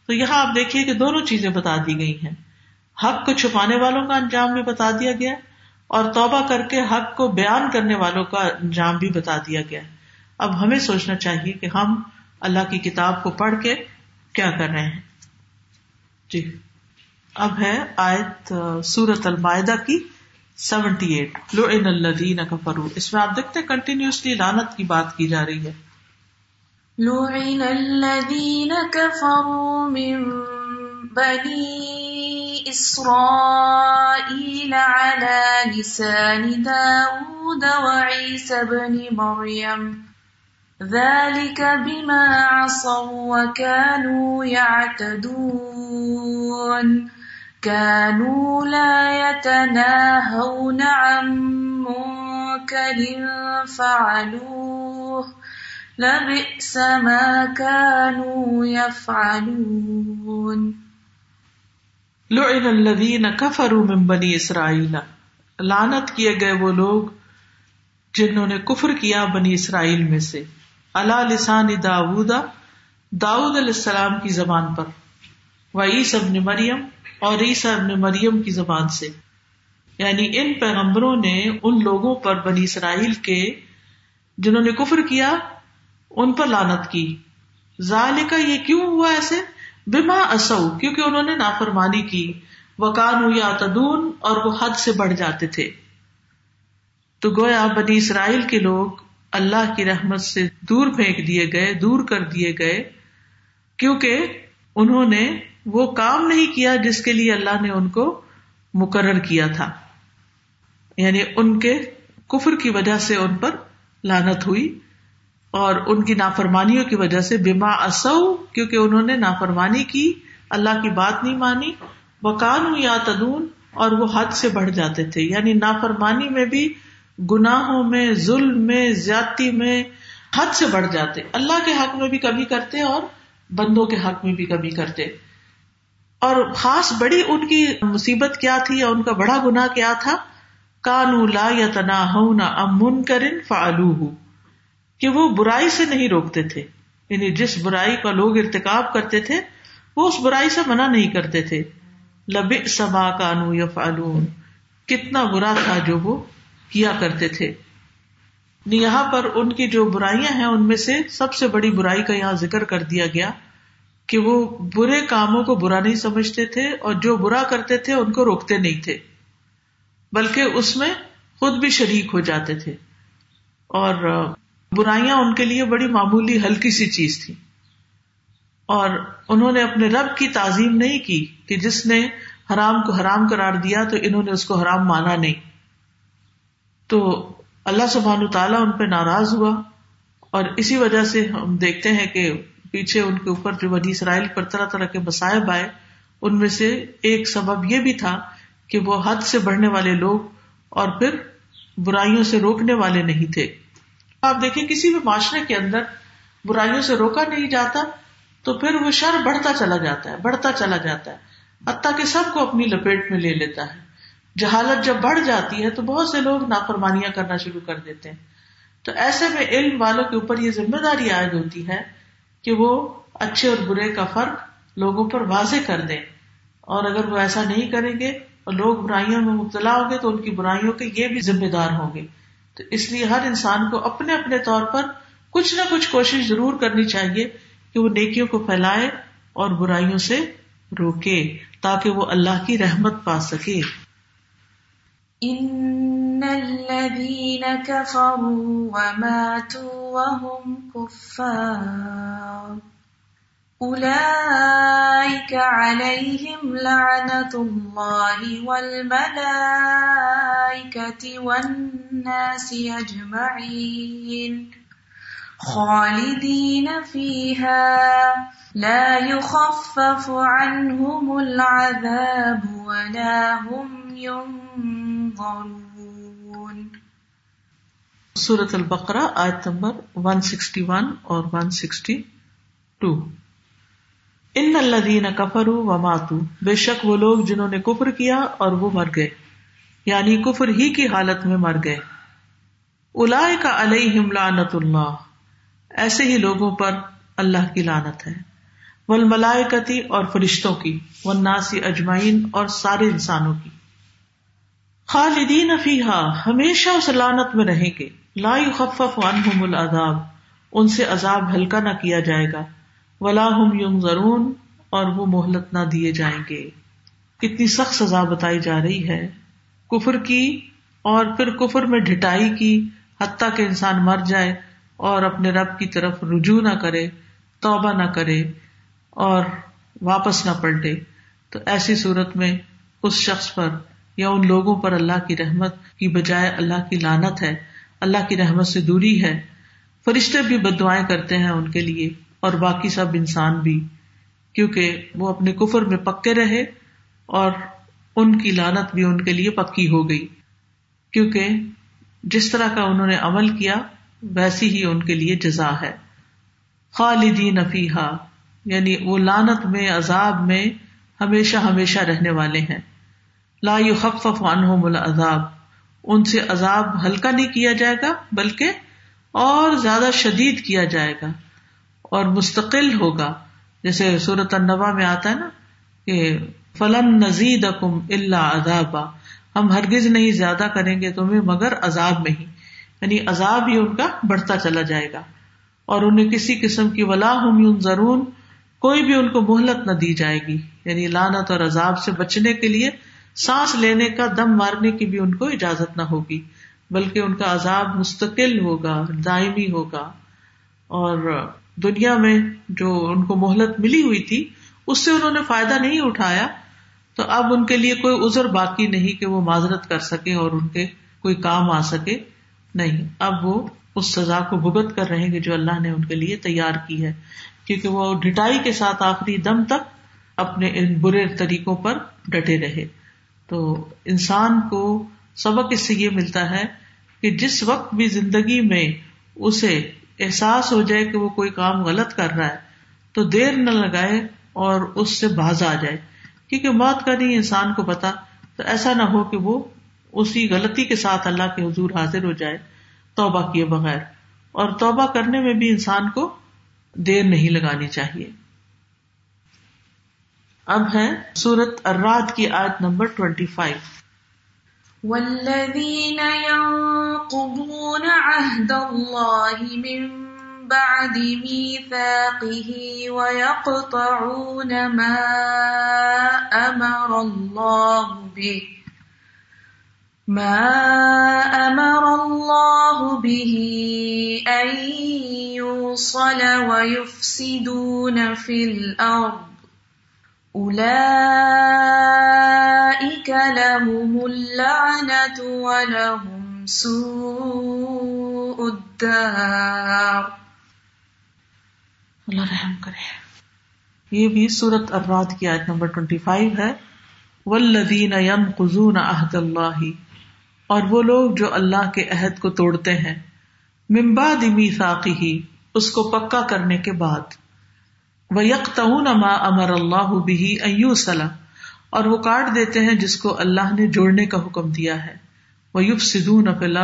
تو یہاں آپ دیکھیے کہ دونوں چیزیں بتا دی گئی ہیں۔ حق کو چھپانے والوں کا انجام بھی بتا دیا گیا اور توبہ کر کے حق کو بیان کرنے والوں کا انجام بھی بتا دیا گیا اب ہمیں سوچنا چاہیے کہ ہم اللہ کی کتاب کو پڑھ کے کیا کر رہے ہیں۔ جی۔ اب ہے آیت سورت المائدہ کی سیونٹی ایٹ۔ لو ان اللہ اس میں آپ دیکھتے کنٹینیوسلی لانت کی بات کی جا رہی ہے۔ لعن الذين كفروا من بني إسرائيل على لسان داود وعيسى بن مريم ذلك بما عصوا وكانوا يعتدون كانوا لا يتناهون عن منكر فعلوه لبئس ما كانوا يفعلون لعن الذين كفروا من بني اسرائيل لعنت کیے گئے وہ لوگ جنہوں نے کفر کیا بنی اسرائیل میں سے۔ اللہ لسان داود داود علیہ السلام کی زبان پر، و عیس ابن مریم اور عیسا ابن مریم کی زبان سے۔ یعنی ان پیغمبروں نے ان لوگوں پر بنی اسرائیل کے جنہوں نے کفر کیا، ان پر لانت کی۔ ظال کا یہ کیوں ہوا ایسے؟ بما اصو کیونکہ انہوں نے نافرمانی کی۔ وکان یا تدون اور وہ حد سے بڑھ جاتے تھے۔ تو گویا بنی اسرائیل کے لوگ اللہ کی رحمت سے دور پھینک دیے گئے، دور کر دیے گئے، کیونکہ انہوں نے وہ کام نہیں کیا جس کے لیے اللہ نے ان کو مقرر کیا تھا۔ یعنی ان کے کفر کی وجہ سے ان پر لانت ہوئی اور ان کی نافرمانیوں کی وجہ سے بیما اصو کیونکہ انہوں نے نافرمانی کی، اللہ کی بات نہیں مانی وکان یا تدون اور وہ حد سے بڑھ جاتے تھے۔ یعنی نافرمانی میں بھی گناہوں میں، ظلم میں، زیادتی میں حد سے بڑھ جاتے۔ اللہ کے حق میں بھی کمی کرتے اور بندوں کے حق میں بھی کمی کرتے۔ اور خاص بڑی ان کی مصیبت کیا تھی یا ان کا بڑا گنا کیا تھا؟ کانو لا یا تنا امن کرن فالو کہ وہ برائی سے نہیں روکتے تھے۔ یعنی جس برائی کا لوگ ارتکاب کرتے تھے، وہ اس برائی سے منع نہیں کرتے تھے۔ لب سما کانو یا فالون کتنا برا تھا جو وہ۔ کیا کرتے تھے۔ یہاں پر ان کی جو برائیاں ہیں، ان میں سے سب سے بڑی برائی کا یہاں ذکر کر دیا گیا کہ وہ برے کاموں کو برا نہیں سمجھتے تھے اور جو برا کرتے تھے، ان کو روکتے نہیں تھے، بلکہ اس میں خود بھی شریک ہو جاتے تھے۔ اور برائیاں ان کے لیے بڑی معمولی ہلکی سی چیز تھی اور انہوں نے اپنے رب کی تعظیم نہیں کی کہ جس نے حرام کو حرام قرار دیا تو انہوں نے اس کو حرام مانا نہیں۔ تو اللہ سبحان تعالیٰ ان پہ ناراض ہوا اور اسی وجہ سے ہم دیکھتے ہیں کہ پیچھے ان کے اوپر جو بنی اسرائیل پر طرح طرح کے مسائب آئے، ان میں سے ایک سبب یہ بھی تھا کہ وہ حد سے بڑھنے والے لوگ اور پھر برائیوں سے روکنے والے نہیں تھے۔ آپ دیکھیں کسی بھی معاشرے کے اندر برائیوں سے روکا نہیں جاتا تو پھر وہ شر بڑھتا چلا جاتا ہے، بڑھتا چلا جاتا ہے۔ حتیٰ کہ سب کو اپنی لپیٹ میں لے لیتا ہے۔ جہالت جب بڑھ جاتی ہے تو بہت سے لوگ نافرمانیاں کرنا شروع کر دیتے ہیں۔ تو ایسے میں علم والوں کے اوپر یہ ذمہ داری عائد ہوتی ہے کہ وہ اچھے اور برے کا فرق لوگوں پر واضح کر دیں۔ اور اگر وہ ایسا نہیں کریں گے اور لوگ برائیوں میں مبتلا ہوں گے تو ان کی برائیوں کے یہ بھی ذمہ دار ہوں گے۔ تو اس لیے ہر انسان کو اپنے اپنے طور پر کچھ نہ کچھ کوشش ضرور کرنی چاہیے کہ وہ نیکیوں کو پھیلائے اور برائیوں سے روکے تاکہ وہ اللہ کی رحمت پا سکے۔ ان الذين كفروا وماتوا وهم كفار أولئك عليهم لعنة الله والملائكة والناس أجمعين خالدين فيها لا يخفف عنهم العذاب ولا هم ينظرون سورت البقرہ آیت نمبر 161 اور 162 ان الذین کفروا وماتوا، بے شک وہ لوگ جنہوں نے کفر کیا اور وہ مر گئے یعنی کفر ہی کی حالت میں مر گئے۔ اولئک علیہم لعنت اللہ، ایسے ہی لوگوں پر اللہ کی لعنت ہے۔ والملائکتی اور فرشتوں کی، والناس اجمعین اور سارے انسانوں کی۔ خالدین فیہا، ہمیشہ اس لعنت میں رہیں گے۔ لا يخفف عنہم العذاب، ان سے عذاب ہلکا نہ کیا جائے گا۔ ولا ہم ینظرون، اور وہ مہلت نہ دیے جائیں گے۔ کتنی سخت سزا بتائی جا رہی ہے۔ کفر کی اور پھر کفر میں ڈٹائی کی، حتیٰ کہ انسان مر جائے اور اپنے رب کی طرف رجوع نہ کرے، توبہ نہ کرے اور واپس نہ پلٹے۔ تو ایسی صورت میں اس شخص پر یا ان لوگوں پر اللہ کی رحمت کی بجائے اللہ کی لانت ہے، اللہ کی رحمت سے دوری ہے۔ فرشتے بھی بد دعائیں کرتے ہیں ان کے لیے، اور باقی سب انسان بھی، کیونکہ وہ اپنے کفر میں پکے رہے اور ان کی لانت بھی ان کے لیے پکی ہو گئی۔ کیونکہ جس طرح کا انہوں نے عمل کیا، ویسی ہی ان کے لیے جزا ہے۔ خالدین نفیحا یعنی وہ لانت میں، عذاب میں ہمیشہ ہمیشہ رہنے والے ہیں۔ لا يخفف عنہم العذاب۔ ان سے عذاب ہلکا نہیں کیا جائے گا، بلکہ اور زیادہ شدید کیا جائے گا اور مستقل ہوگا۔ جیسے صورت النبا میں آتا ہے نا کہ فلن نزید اکم اللہ ادابا ہم ہرگز نہیں زیادہ کریں گے تمہیں، مگر عذاب میں ہی۔ یعنی عذاب ہی ان کا بڑھتا چلا جائے گا۔ اور انہیں کسی قسم کی ولا ہم ضرور کوئی بھی ان کو مہلت نہ دی جائے گی۔ یعنی لانت اور عذاب سے بچنے کے لیے سانس لینے کا دم مارنے کی بھی ان کو اجازت نہ ہوگی، بلکہ ان کا عذاب مستقل ہوگا، دائمی ہوگا۔ اور دنیا میں جو ان کو مہلت ملی ہوئی تھی، اس سے انہوں نے فائدہ نہیں اٹھایا۔ تو اب ان کے لیے کوئی ازر باقی نہیں کہ وہ معذرت کر سکے اور ان کے کوئی کام آ سکے۔ نہیں، اب وہ اس سزا کو بھگت کر رہے گے جو اللہ نے ان کے لیے تیار کی ہے۔ کیونکہ وہ ڈٹائی کے ساتھ آخری دم تک اپنے ان برے طریقوں پر ڈٹے رہے۔ تو انسان کو سبق اس سے یہ ملتا ہے کہ جس وقت بھی زندگی میں اسے احساس ہو جائے کہ وہ کوئی کام غلط کر رہا ہے، تو دیر نہ لگائے اور اس سے باز آ جائے۔ کیونکہ موت کا نہیں انسان کو پتا، تو ایسا نہ ہو کہ وہ اسی غلطی کے ساتھ اللہ کے حضور حاضر ہو جائے، توبہ کیے بغیر۔ اور توبہ کرنے میں بھی انسان کو دیر نہیں لگانی چاہیے۔ اب ہے سورت اراد کی آیت نمبر ٹوینٹی فائیو۔ والذین ينقضون عهد الله من بعد ميثاقه ويقطعون ما أمر الله به، ما أمر الله به أن يوصل ويفسدون في الأرض لهم اللعنة ولهم سوء الدار. اللہ رحم کرے۔ یہ بھی سورت اراد کی آیت نمبر ٹوینٹی فائیو ہے۔ ولدین یم قزون عہد اللہ اور وہ لوگ جو اللہ کے عہد کو توڑتے ہیں۔ ممباد میساقی ہی اس کو پکا کرنے کے بعد۔ ما امر اللہ بھی اور وہ کاٹ دیتے ہیں جس کو اللہ نے جوڑنے کا حکم دیا ہے۔ وہ یوف سدھ نفل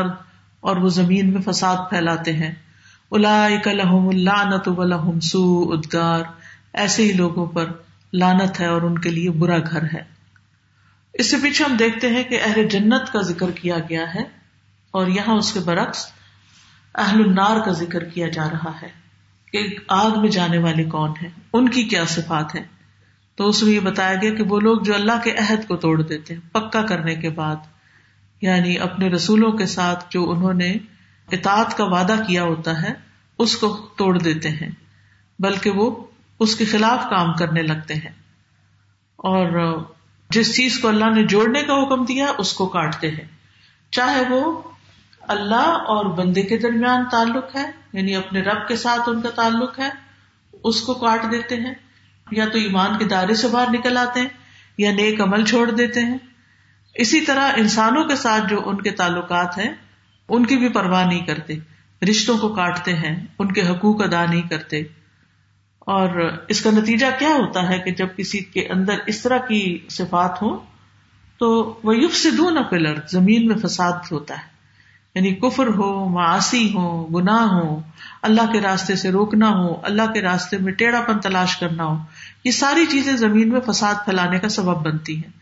اور وہ زمین میں فساد پھیلاتے ہیں۔ الحم اللہ نت ولحم سو ادگار ایسے ہی لوگوں پر لانت ہے اور ان کے لیے برا گھر ہے۔ اس سے پیچھے ہم دیکھتے ہیں کہ اہل جنت کا ذکر کیا گیا ہے اور یہاں اس کے برعکس اہل النار کا ذکر کیا جا رہا ہے۔ کہ آگ میں جانے والے کون ہیں ان کی کیا صفات ہے تو اس میں یہ بتایا گیا کہ وہ لوگ جو اللہ کے عہد کو توڑ دیتے ہیں، پکا کرنے کے بعد یعنی اپنے رسولوں کے ساتھ جو انہوں نے اطاعت کا وعدہ کیا ہوتا ہے، اس کو توڑ دیتے ہیں، بلکہ وہ اس کے خلاف کام کرنے لگتے ہیں۔ اور جس چیز کو اللہ نے جوڑنے کا حکم دیا، اس کو کاٹتے ہیں۔ چاہے وہ اللہ اور بندے کے درمیان تعلق ہے یعنی اپنے رب کے ساتھ ان کا تعلق ہے، اس کو کاٹ دیتے ہیں، یا تو ایمان کے دائرے سے باہر نکل آتے ہیں، یا نیک عمل چھوڑ دیتے ہیں۔ اسی طرح انسانوں کے ساتھ جو ان کے تعلقات ہیں، ان کی بھی پرواہ نہیں کرتے۔ رشتوں کو کاٹتے ہیں، ان کے حقوق ادا نہیں کرتے۔ اور اس کا نتیجہ کیا ہوتا ہے کہ جب کسی کے اندر اس طرح کی صفات ہو تو وہ یوف سے دوں نہ پلر زمین میں فساد ہوتا ہے۔ یعنی کفر ہو معاشی ہو، گناہ ہو، اللہ کے راستے سے روکنا ہو، اللہ کے راستے میں ٹیڑھا پن تلاش کرنا ہو، یہ ساری چیزیں زمین میں فساد پھیلانے کا سبب بنتی ہیں۔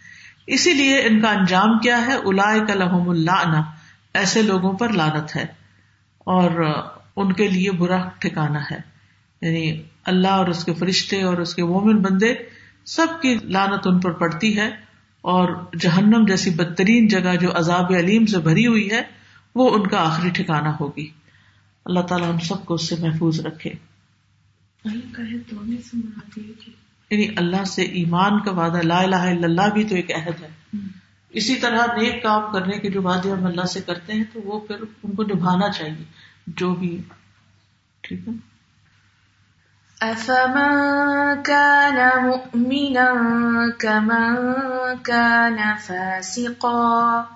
اسی لیے ان کا انجام کیا ہے؟ الا لحم اللہ ایسے لوگوں پر لانت ہے۔ اور ان کے لیے برا ٹھکانا ہے۔ یعنی اللہ اور اس کے فرشتے اور اس کے مومن بندے سب کی لانت ان پر پڑتی ہے اور جہنم جیسی بدترین جگہ جو عذاب علیم سے بھری ہوئی ہے وہ ان کا آخری ٹھکانا ہوگی۔ اللہ تعالیٰ ہم سب کو اس سے محفوظ رکھے۔ یعنی اللہ سے ایمان کا وعدہ لا الہ الا اللہ بھی تو ایک عہد ہے۔ اسی طرح نیک کام کرنے کے جو وعدے ہم اللہ سے کرتے ہیں تو وہ پھر ان کو نبھانا چاہیے جو بھی۔ ٹھیک ہے۔ أفمن كان مؤمنا كمن كان فاسقا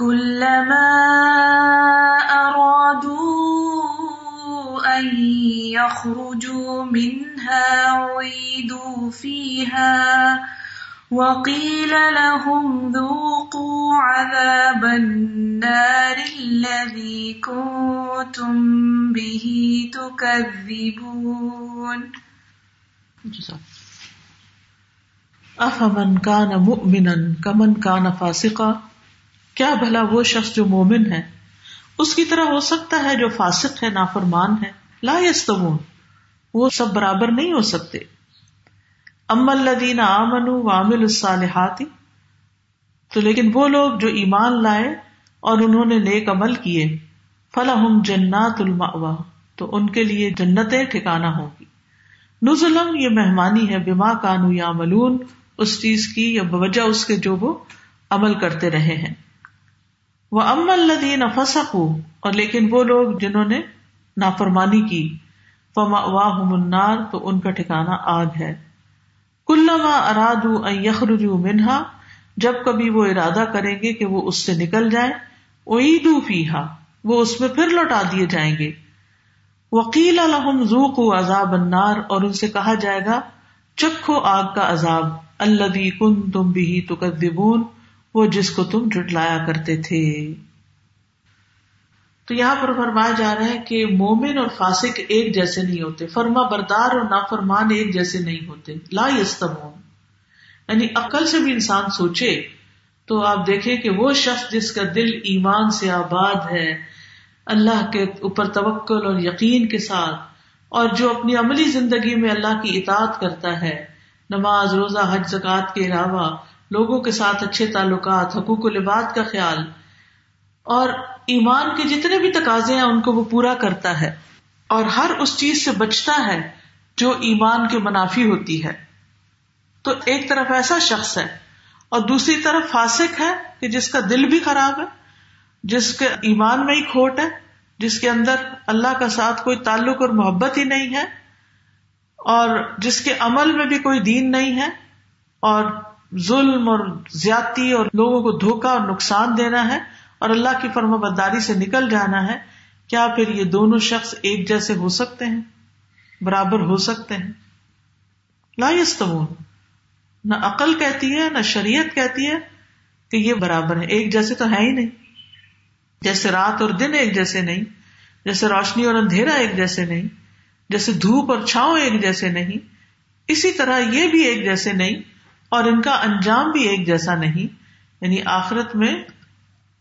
كلما أرادوا أن يخرجوا منها عيدوا فيها وقيل لهم ذوقوا عذاب النار الذي كنتم به تكذبون. افمن كان مؤمنا كمن كان فاسقا کیا بھلا وہ شخص جو مومن ہے؟ اس کی طرح ہو سکتا ہے جو فاسق ہے، نافرمان ہے، لا یستمون، وہ سب برابر نہیں ہو سکتے۔ ام الدین آمن وامل الصالحات، تو لیکن وہ لوگ جو ایمان لائے اور انہوں نے نیک عمل کیے فلاحم جنات الماوا تو ان کے لیے جنتیں ٹھکانا ہوگی۔ نزلم یہ مہمانی ہے، بما کانو یا ملون اس چیز کی یا بوجہ اس کے جو وہ عمل کرتے رہے ہیں۔ وہ ام الدین فسق اور لیکن وہ لوگ جنہوں نے نافرمانی کی فما واہ منار تو ان کا ٹھکانا آگ ہے۔ کلما اراد یخرج منہا، جب کبھی وہ ارادہ کریں گے کہ وہ اس سے نکل جائیں عید فیحا وہ اس میں پھر لوٹا دیے جائیں گے۔ وکیل الحم ذوق عذاب النار، اور ان سے کہا جائے گا، چکھو آگ کا عذاب اللہ کن تم بھی تو وہ جس کو تم جٹلایا کرتے تھے۔ تو یہاں پر فرمایا جا رہا ہے کہ مومن اور فاسق ایک جیسے نہیں ہوتے، فرما بردار اور نافرمان ایک جیسے نہیں ہوتے۔ لا یستمون یعنی عقل سے بھی انسان سوچے تو آپ دیکھیں کہ وہ شخص جس کا دل ایمان سے آباد ہے، اللہ کے اوپر توکل اور یقین کے ساتھ، اور جو اپنی عملی زندگی میں اللہ کی اطاعت کرتا ہے، نماز، روزہ، حج زکات کے علاوہ لوگوں کے ساتھ اچھے تعلقات، حقوق و لباد کا خیال، اور ایمان کے جتنے بھی تقاضے ہیں، ان کو وہ پورا کرتا ہے۔ اور ہر اس چیز سے بچتا ہے جو ایمان کے منافی ہوتی ہے۔ تو ایک طرف ایسا شخص ہے، اور دوسری طرف فاسق ہے کہ جس کا دل بھی خراب ہے، جس کے ایمان میں ہی کھوٹ ہے، جس کے اندر اللہ کا ساتھ کوئی تعلق اور محبت ہی نہیں ہے، اور جس کے عمل میں بھی کوئی دین نہیں ہے، اور ظلم اور زیادتی اور لوگوں کو دھوکا اور نقصان دینا ہے اور اللہ کی فرما بداری سے نکل جانا ہے، کیا پھر یہ دونوں شخص ایک جیسے ہو سکتے ہیں؟ برابر ہو سکتے ہیں۔ لا یستمون نہ عقل کہتی ہے، نہ شریعت کہتی ہے کہ یہ برابر ہے۔ ایک جیسے تو ہے ہی نہیں۔ جیسے رات اور دن ایک جیسے نہیں، جیسے روشنی اور اندھیرا ایک جیسے نہیں، جیسے دھوپ اور چھاؤں ایک جیسے نہیں، اسی طرح یہ بھی ایک جیسے نہیں۔ اور ان کا انجام بھی ایک جیسا نہیں یعنی آخرت میں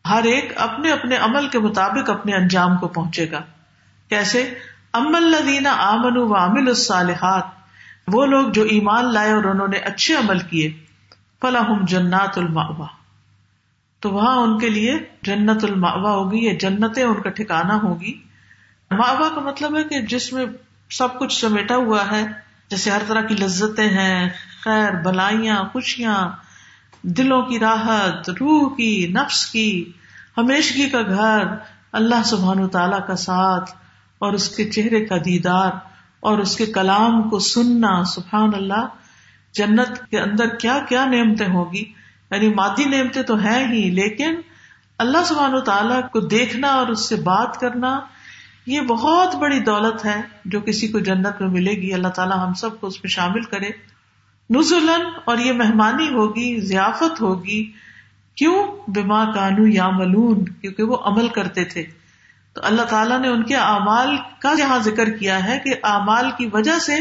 ہر ایک اپنے اپنے عمل کے مطابق اپنے انجام کو پہنچے گا۔ کیسے؟ ام الدین آمن و عامل الصالحات، وہ لوگ جو ایمان لائے اور انہوں نے اچھے عمل کیے فلاحم جنات الماوا تو وہاں ان کے لیے جنت الماوا ہوگی یا جنتیں ان کا ٹھکانا ہوگی۔ ماوا کا مطلب ہے کہ جس میں سب کچھ سمیٹا ہوا ہے، جیسے ہر طرح کی لذتیں ہیں خیر، بلائیاں، خوشیاں، دلوں کی راحت، روح کی، نفس کی، ہمیشگی کا گھر، اللہ سبحان تعالی کا ساتھ اور اس کے چہرے کا دیدار اور اس کے کلام کو سننا، سبحان اللہ، جنت کے اندر کیا کیا نعمتیں ہوگی؟ یعنی مادی نعمتیں تو ہیں ہی، لیکن اللہ سبحان و تعالیٰ کو دیکھنا اور اس سے بات کرنا، یہ بہت بڑی دولت ہے جو کسی کو جنت میں ملے گی، اللہ تعالیٰ ہم سب کو اس میں شامل کرے۔ نزلن اور یہ مہمانی ہوگی، ضیافت ہوگی۔ کیوں؟ بیما کانو یا ملون کیونکہ وہ عمل کرتے تھے۔ تو اللہ تعالیٰ نے ان کے اعمال کا یہاں ذکر کیا ہے کہ اعمال کی وجہ سے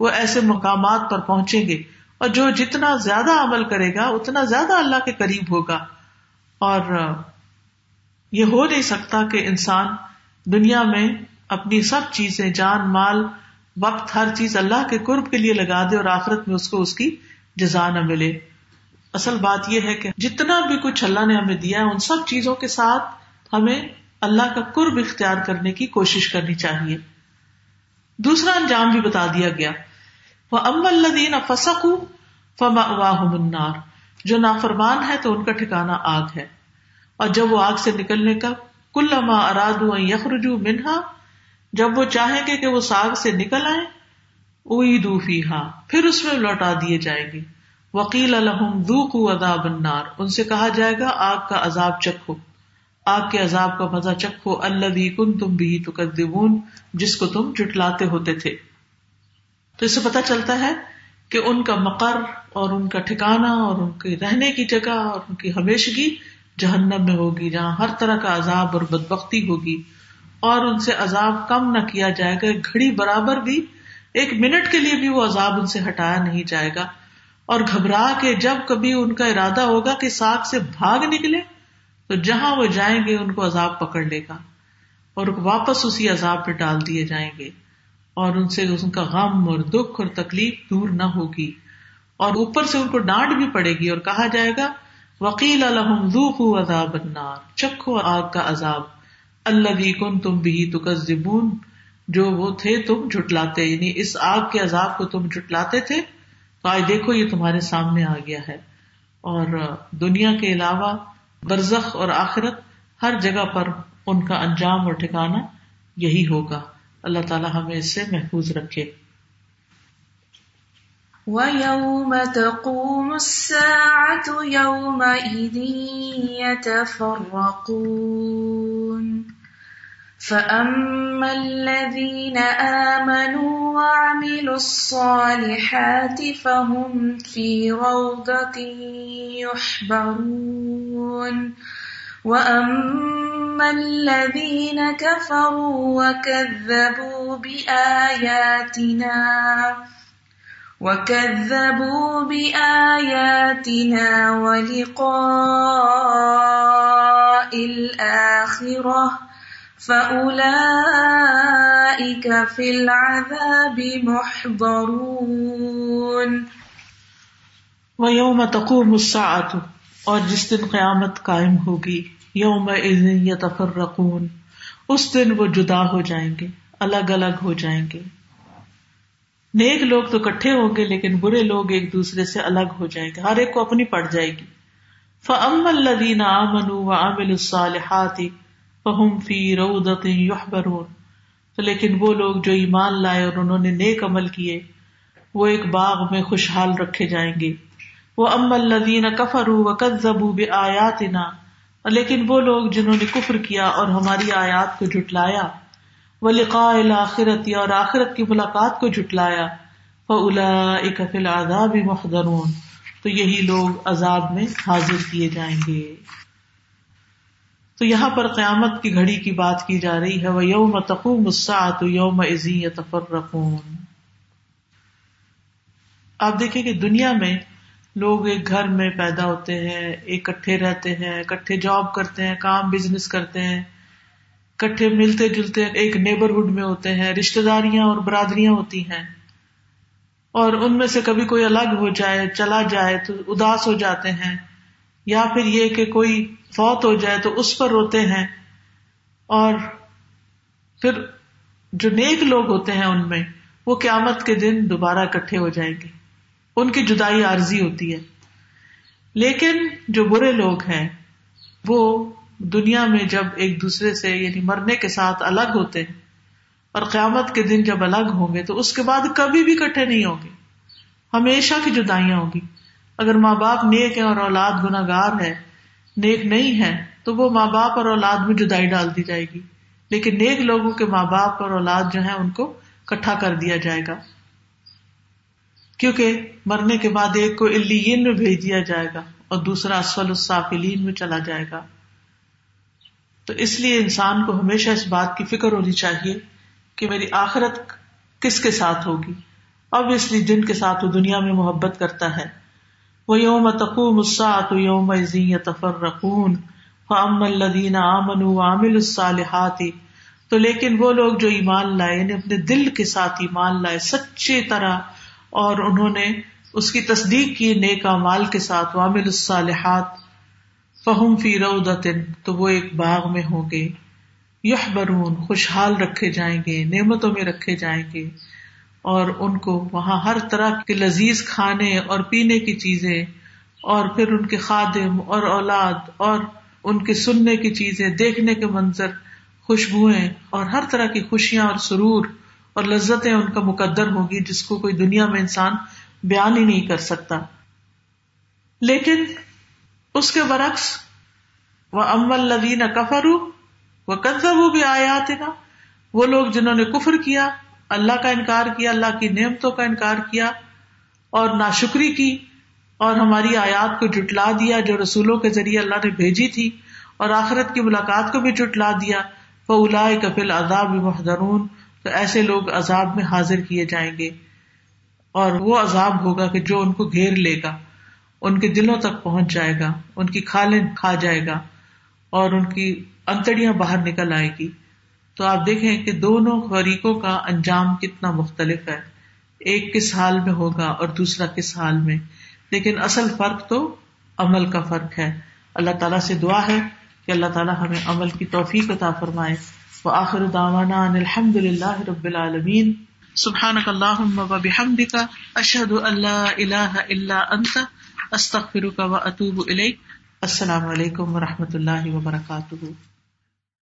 وہ ایسے مقامات پر پہنچیں گے۔ اور جو جتنا زیادہ عمل کرے گا، اتنا زیادہ اللہ کے قریب ہوگا۔ اور یہ ہو نہیں سکتا کہ انسان دنیا میں اپنی سب چیزیں، جان، مال وقت ہر چیز اللہ کے قرب کے لیے لگا دے اور آخرت میں اس کو اس کی جزا نہ ملے۔ اصل بات یہ ہے کہ جتنا بھی کچھ اللہ نے ہمیں دیا ہے، ان سب چیزوں کے ساتھ ہمیں اللہ کا قرب اختیار کرنے کی کوشش کرنی چاہیے۔ دوسرا انجام بھی بتا دیا گیا۔ وہ ام الدین فسق فما واہ منار جو نافرمان ہے تو ان کا ٹھکانا آگ ہے۔ اور جب وہ آگ سے نکلنے کا کل اما اراد یخرجو منہا جب وہ چاہیں گے کہ وہ ساگ سے نکل آئے اوئی دوفی پھر اس میں لوٹا دیے جائے گی وکیل الحم دو اداب النار۔ ان سے کہا جائے گا، آگ کا عذاب چکھو۔ آگ کے عذاب کا مزہ چکھو۔ اللہ کن تم بھی تو جس کو تم جٹلاتے ہوتے تھے۔ تو اس سے پتا چلتا ہے کہ ان کا مقر اور ان کا ٹھکانا اور ان کے رہنے کی جگہ اور ان کی ہمیشگی جہنم میں ہوگی، جہاں ہر طرح کا عذاب اور بدبختی ہوگی۔ اور ان سے عذاب کم نہ کیا جائے گا گھڑی برابر بھی، ایک منٹ کے لیے بھی وہ عذاب ان سے ہٹایا نہیں جائے گا۔ اور گھبرا کے جب کبھی ان کا ارادہ ہوگا کہ ساگ سے بھاگ نکلے، تو جہاں وہ جائیں گے ان کو عذاب پکڑ لے گا۔ اور واپس اسی عذاب پہ ڈال دیے جائیں گے۔ اور ان سے ان کا غم اور دکھ اور تکلیف دور نہ ہوگی۔ اور اوپر سے ان کو ڈانٹ بھی پڑے گی اور کہا جائے گا وکیل الحم عذاب النار۔ چکھو آگ کا عذاب۔ اللہ کن تم بھی تو جو وہ تھے تم جھٹلاتے یعنی اس آگ کے عذاب کو تم جھٹلاتے تھے، تو آج دیکھو یہ تمہارے سامنے آ گیا ہے۔ اور دنیا کے علاوہ برزخ اور آخرت، ہر جگہ پر ان کا انجام اور ٹھکانا یہی ہوگا۔ اللہ تعالیٰ ہمیں اس سے محفوظ رکھے۔ وَيَوْمَ تَقُومُ السَّاعَةُ، يَوْمَئِذٍ يَتَفَرَّقُونَ۔ فَأَمَّا الَّذِينَ آمَنُوا وَعَمِلُوا الصَّالِحَاتِ فَهُمْ فِي رَوْضَةٍ يُحْبَرُونَ وَأَمَّا الَّذِينَ كَفَرُوا وَكَذَّبُوا بِآيَاتِنَا وَكَذَّبُوا بِآيَاتِنَا وَلِقَاءِ الْآخِرَةِ فَأُولَئِكَ فِي الْعَذَابِ مُحْضَرُونَ وَيَوْمَ تَقُومُ السَّاعَةُ، اور جس دن قیامت قائم ہوگی، یوم یتفرقون، اس دن وہ جدا ہو جائیں گے، الگ الگ ہو جائیں گے۔ نیک لوگ تو کٹھے ہوں گے، لیکن برے لوگ ایک دوسرے سے الگ ہو جائیں گے، ہر ایک کو اپنی پڑ جائے گی۔ فم الدین امن و عامل الصالحات فہم فی رودت یحبرون۔ تو لیکن وہ لوگ جو ایمان لائے اور انہوں نے نیک عمل کیے، وہ ایک باغ میں خوشحال رکھے جائیں گے۔ وہ ام الدین کفر و کزبو لیکن وہ لوگ جنہوں نے کفر کیا اور ہماری آیات کو جٹلایا وہ لقاء آخرت اور آخرت کی ملاقات کو جٹلایا وہ الا اکفل آزاب تو یہی لوگ عذاب میں حاضر کیے جائیں گے۔ تو یہاں پر قیامت کی گھڑی کی بات کی جا رہی ہے وہ یوم تقوم الساعت یوم عزی تفرقون آپ دیکھیں کہ دنیا میں لوگ ایک گھر میں پیدا ہوتے ہیں اکٹھے رہتے ہیں، اکٹھے جاب کرتے ہیں، کام بزنس کرتے ہیں، اکٹھے ملتے جلتے ایک نیبرہڈ میں ہوتے ہیں رشتے داریاں اور برادریاں ہوتی ہیں۔ اور ان میں سے کبھی کوئی الگ ہو جائے، چلا جائے تو اداس ہو جاتے ہیں۔ یا پھر یہ کہ کوئی فوت ہو جائے تو اس پر روتے ہیں اور پھر جو نیک لوگ ہوتے ہیں ان میں، وہ قیامت کے دن دوبارہ اکٹھے ہو جائیں گے۔ ان کی جدائی عارضی ہوتی ہے۔ لیکن جو برے لوگ ہیں، وہ دنیا میں جب ایک دوسرے سے یعنی مرنے کے ساتھ الگ ہوتے ہیں اور قیامت کے دن جب الگ ہوں گے، تو اس کے بعد کبھی بھی کٹھے نہیں ہوں گے۔ ہمیشہ کی جدائیاں ہوگی اگر ماں باپ نیک ہے اور اولاد گناگار ہے، نیک نہیں ہے تو وہ ماں باپ اور اولاد میں جدائی ڈال دی جائے گی۔ لیکن نیک لوگوں کے ماں باپ اور اولاد جو ہے ان کو کٹھا کر دیا جائے گا۔ کیونکہ مرنے کے بعد ایک کو الین میں بھیج دیا جائے گا اور دوسرا اسفل السافلین میں چلا جائے گا۔ تو اس لیے انسان کو ہمیشہ اس بات کی فکر ہونی چاہیے کہ میری آخرت کس کے ساتھ ہوگی۔ اب اس لیے جن کے ساتھ وہ دنیا میں محبت کرتا ہے۔ وہ یوم تقو مساط یوم تفر رقون فام الدین امن عامل الصالحات تو لیکن وہ لوگ جو ایمان لائے یعنی اپنے دل کے ساتھ ایمان لائے، سچے طرح اور انہوں نے اس کی تصدیق کی نیک مال کے ساتھ وامل الصالحات فہم فی رودتن تو وہ ایک باغ میں ہوں گے یہ برون خوشحال رکھے جائیں گے، نعمتوں میں رکھے جائیں گے۔ اور ان کو وہاں ہر طرح کے لذیذ کھانے اور پینے کی چیزیں اور پھر ان کے خادم اور اولاد اور ان کے سننے کی چیزیں، دیکھنے کے منظر، خوشبوئیں اور ہر طرح کی خوشیاں اور سرور اور لذتیں ان کا مقدر ہوگی جس کو کوئی دنیا میں انسان بیان ہی نہیں کر سکتا۔ لیکن اس کے برعکس وہ امل لدین کفرو وہ کنزب بھی آیات نا وہ لوگ جنہوں نے کفر کیا اللہ کا انکار کیا، اللہ کی نعمتوں کا انکار کیا اور ناشکری کی اور ہماری آیات کو جٹلا دیا جو رسولوں کے ذریعے اللہ نے بھیجی تھی اور آخرت کی ملاقات کو بھی جٹلا دیا۔ وہ کفل عذاب محدرون تو ایسے لوگ عذاب میں حاضر کیے جائیں گے اور وہ عذاب ہوگا کہ جو ان کو گھیر لے گا، ان کے دلوں تک پہنچ جائے گا، ان کی کھالیں کھا جائے گا اور ان کی انتڑیاں باہر نکل آئے گی۔ تو آپ دیکھیں کہ دونوں فریقوں کا انجام کتنا مختلف ہے۔ ایک کس حال میں ہوگا اور دوسرا کس حال میں۔ لیکن اصل فرق تو عمل کا فرق ہے۔ اللہ تعالیٰ سے دعا ہے کہ اللہ تعالیٰ ہمیں عمل کی توفیق عطا فرمائے۔ وہ آخر داوانا الحمد للہ رب العالمین۔ سبحان اللہ بحمد کا اشد اللہ اللہ اللہ انت۔ استخر کا و اطوب السلام علیکم و رحمۃ اللہ وبرکاتہ۔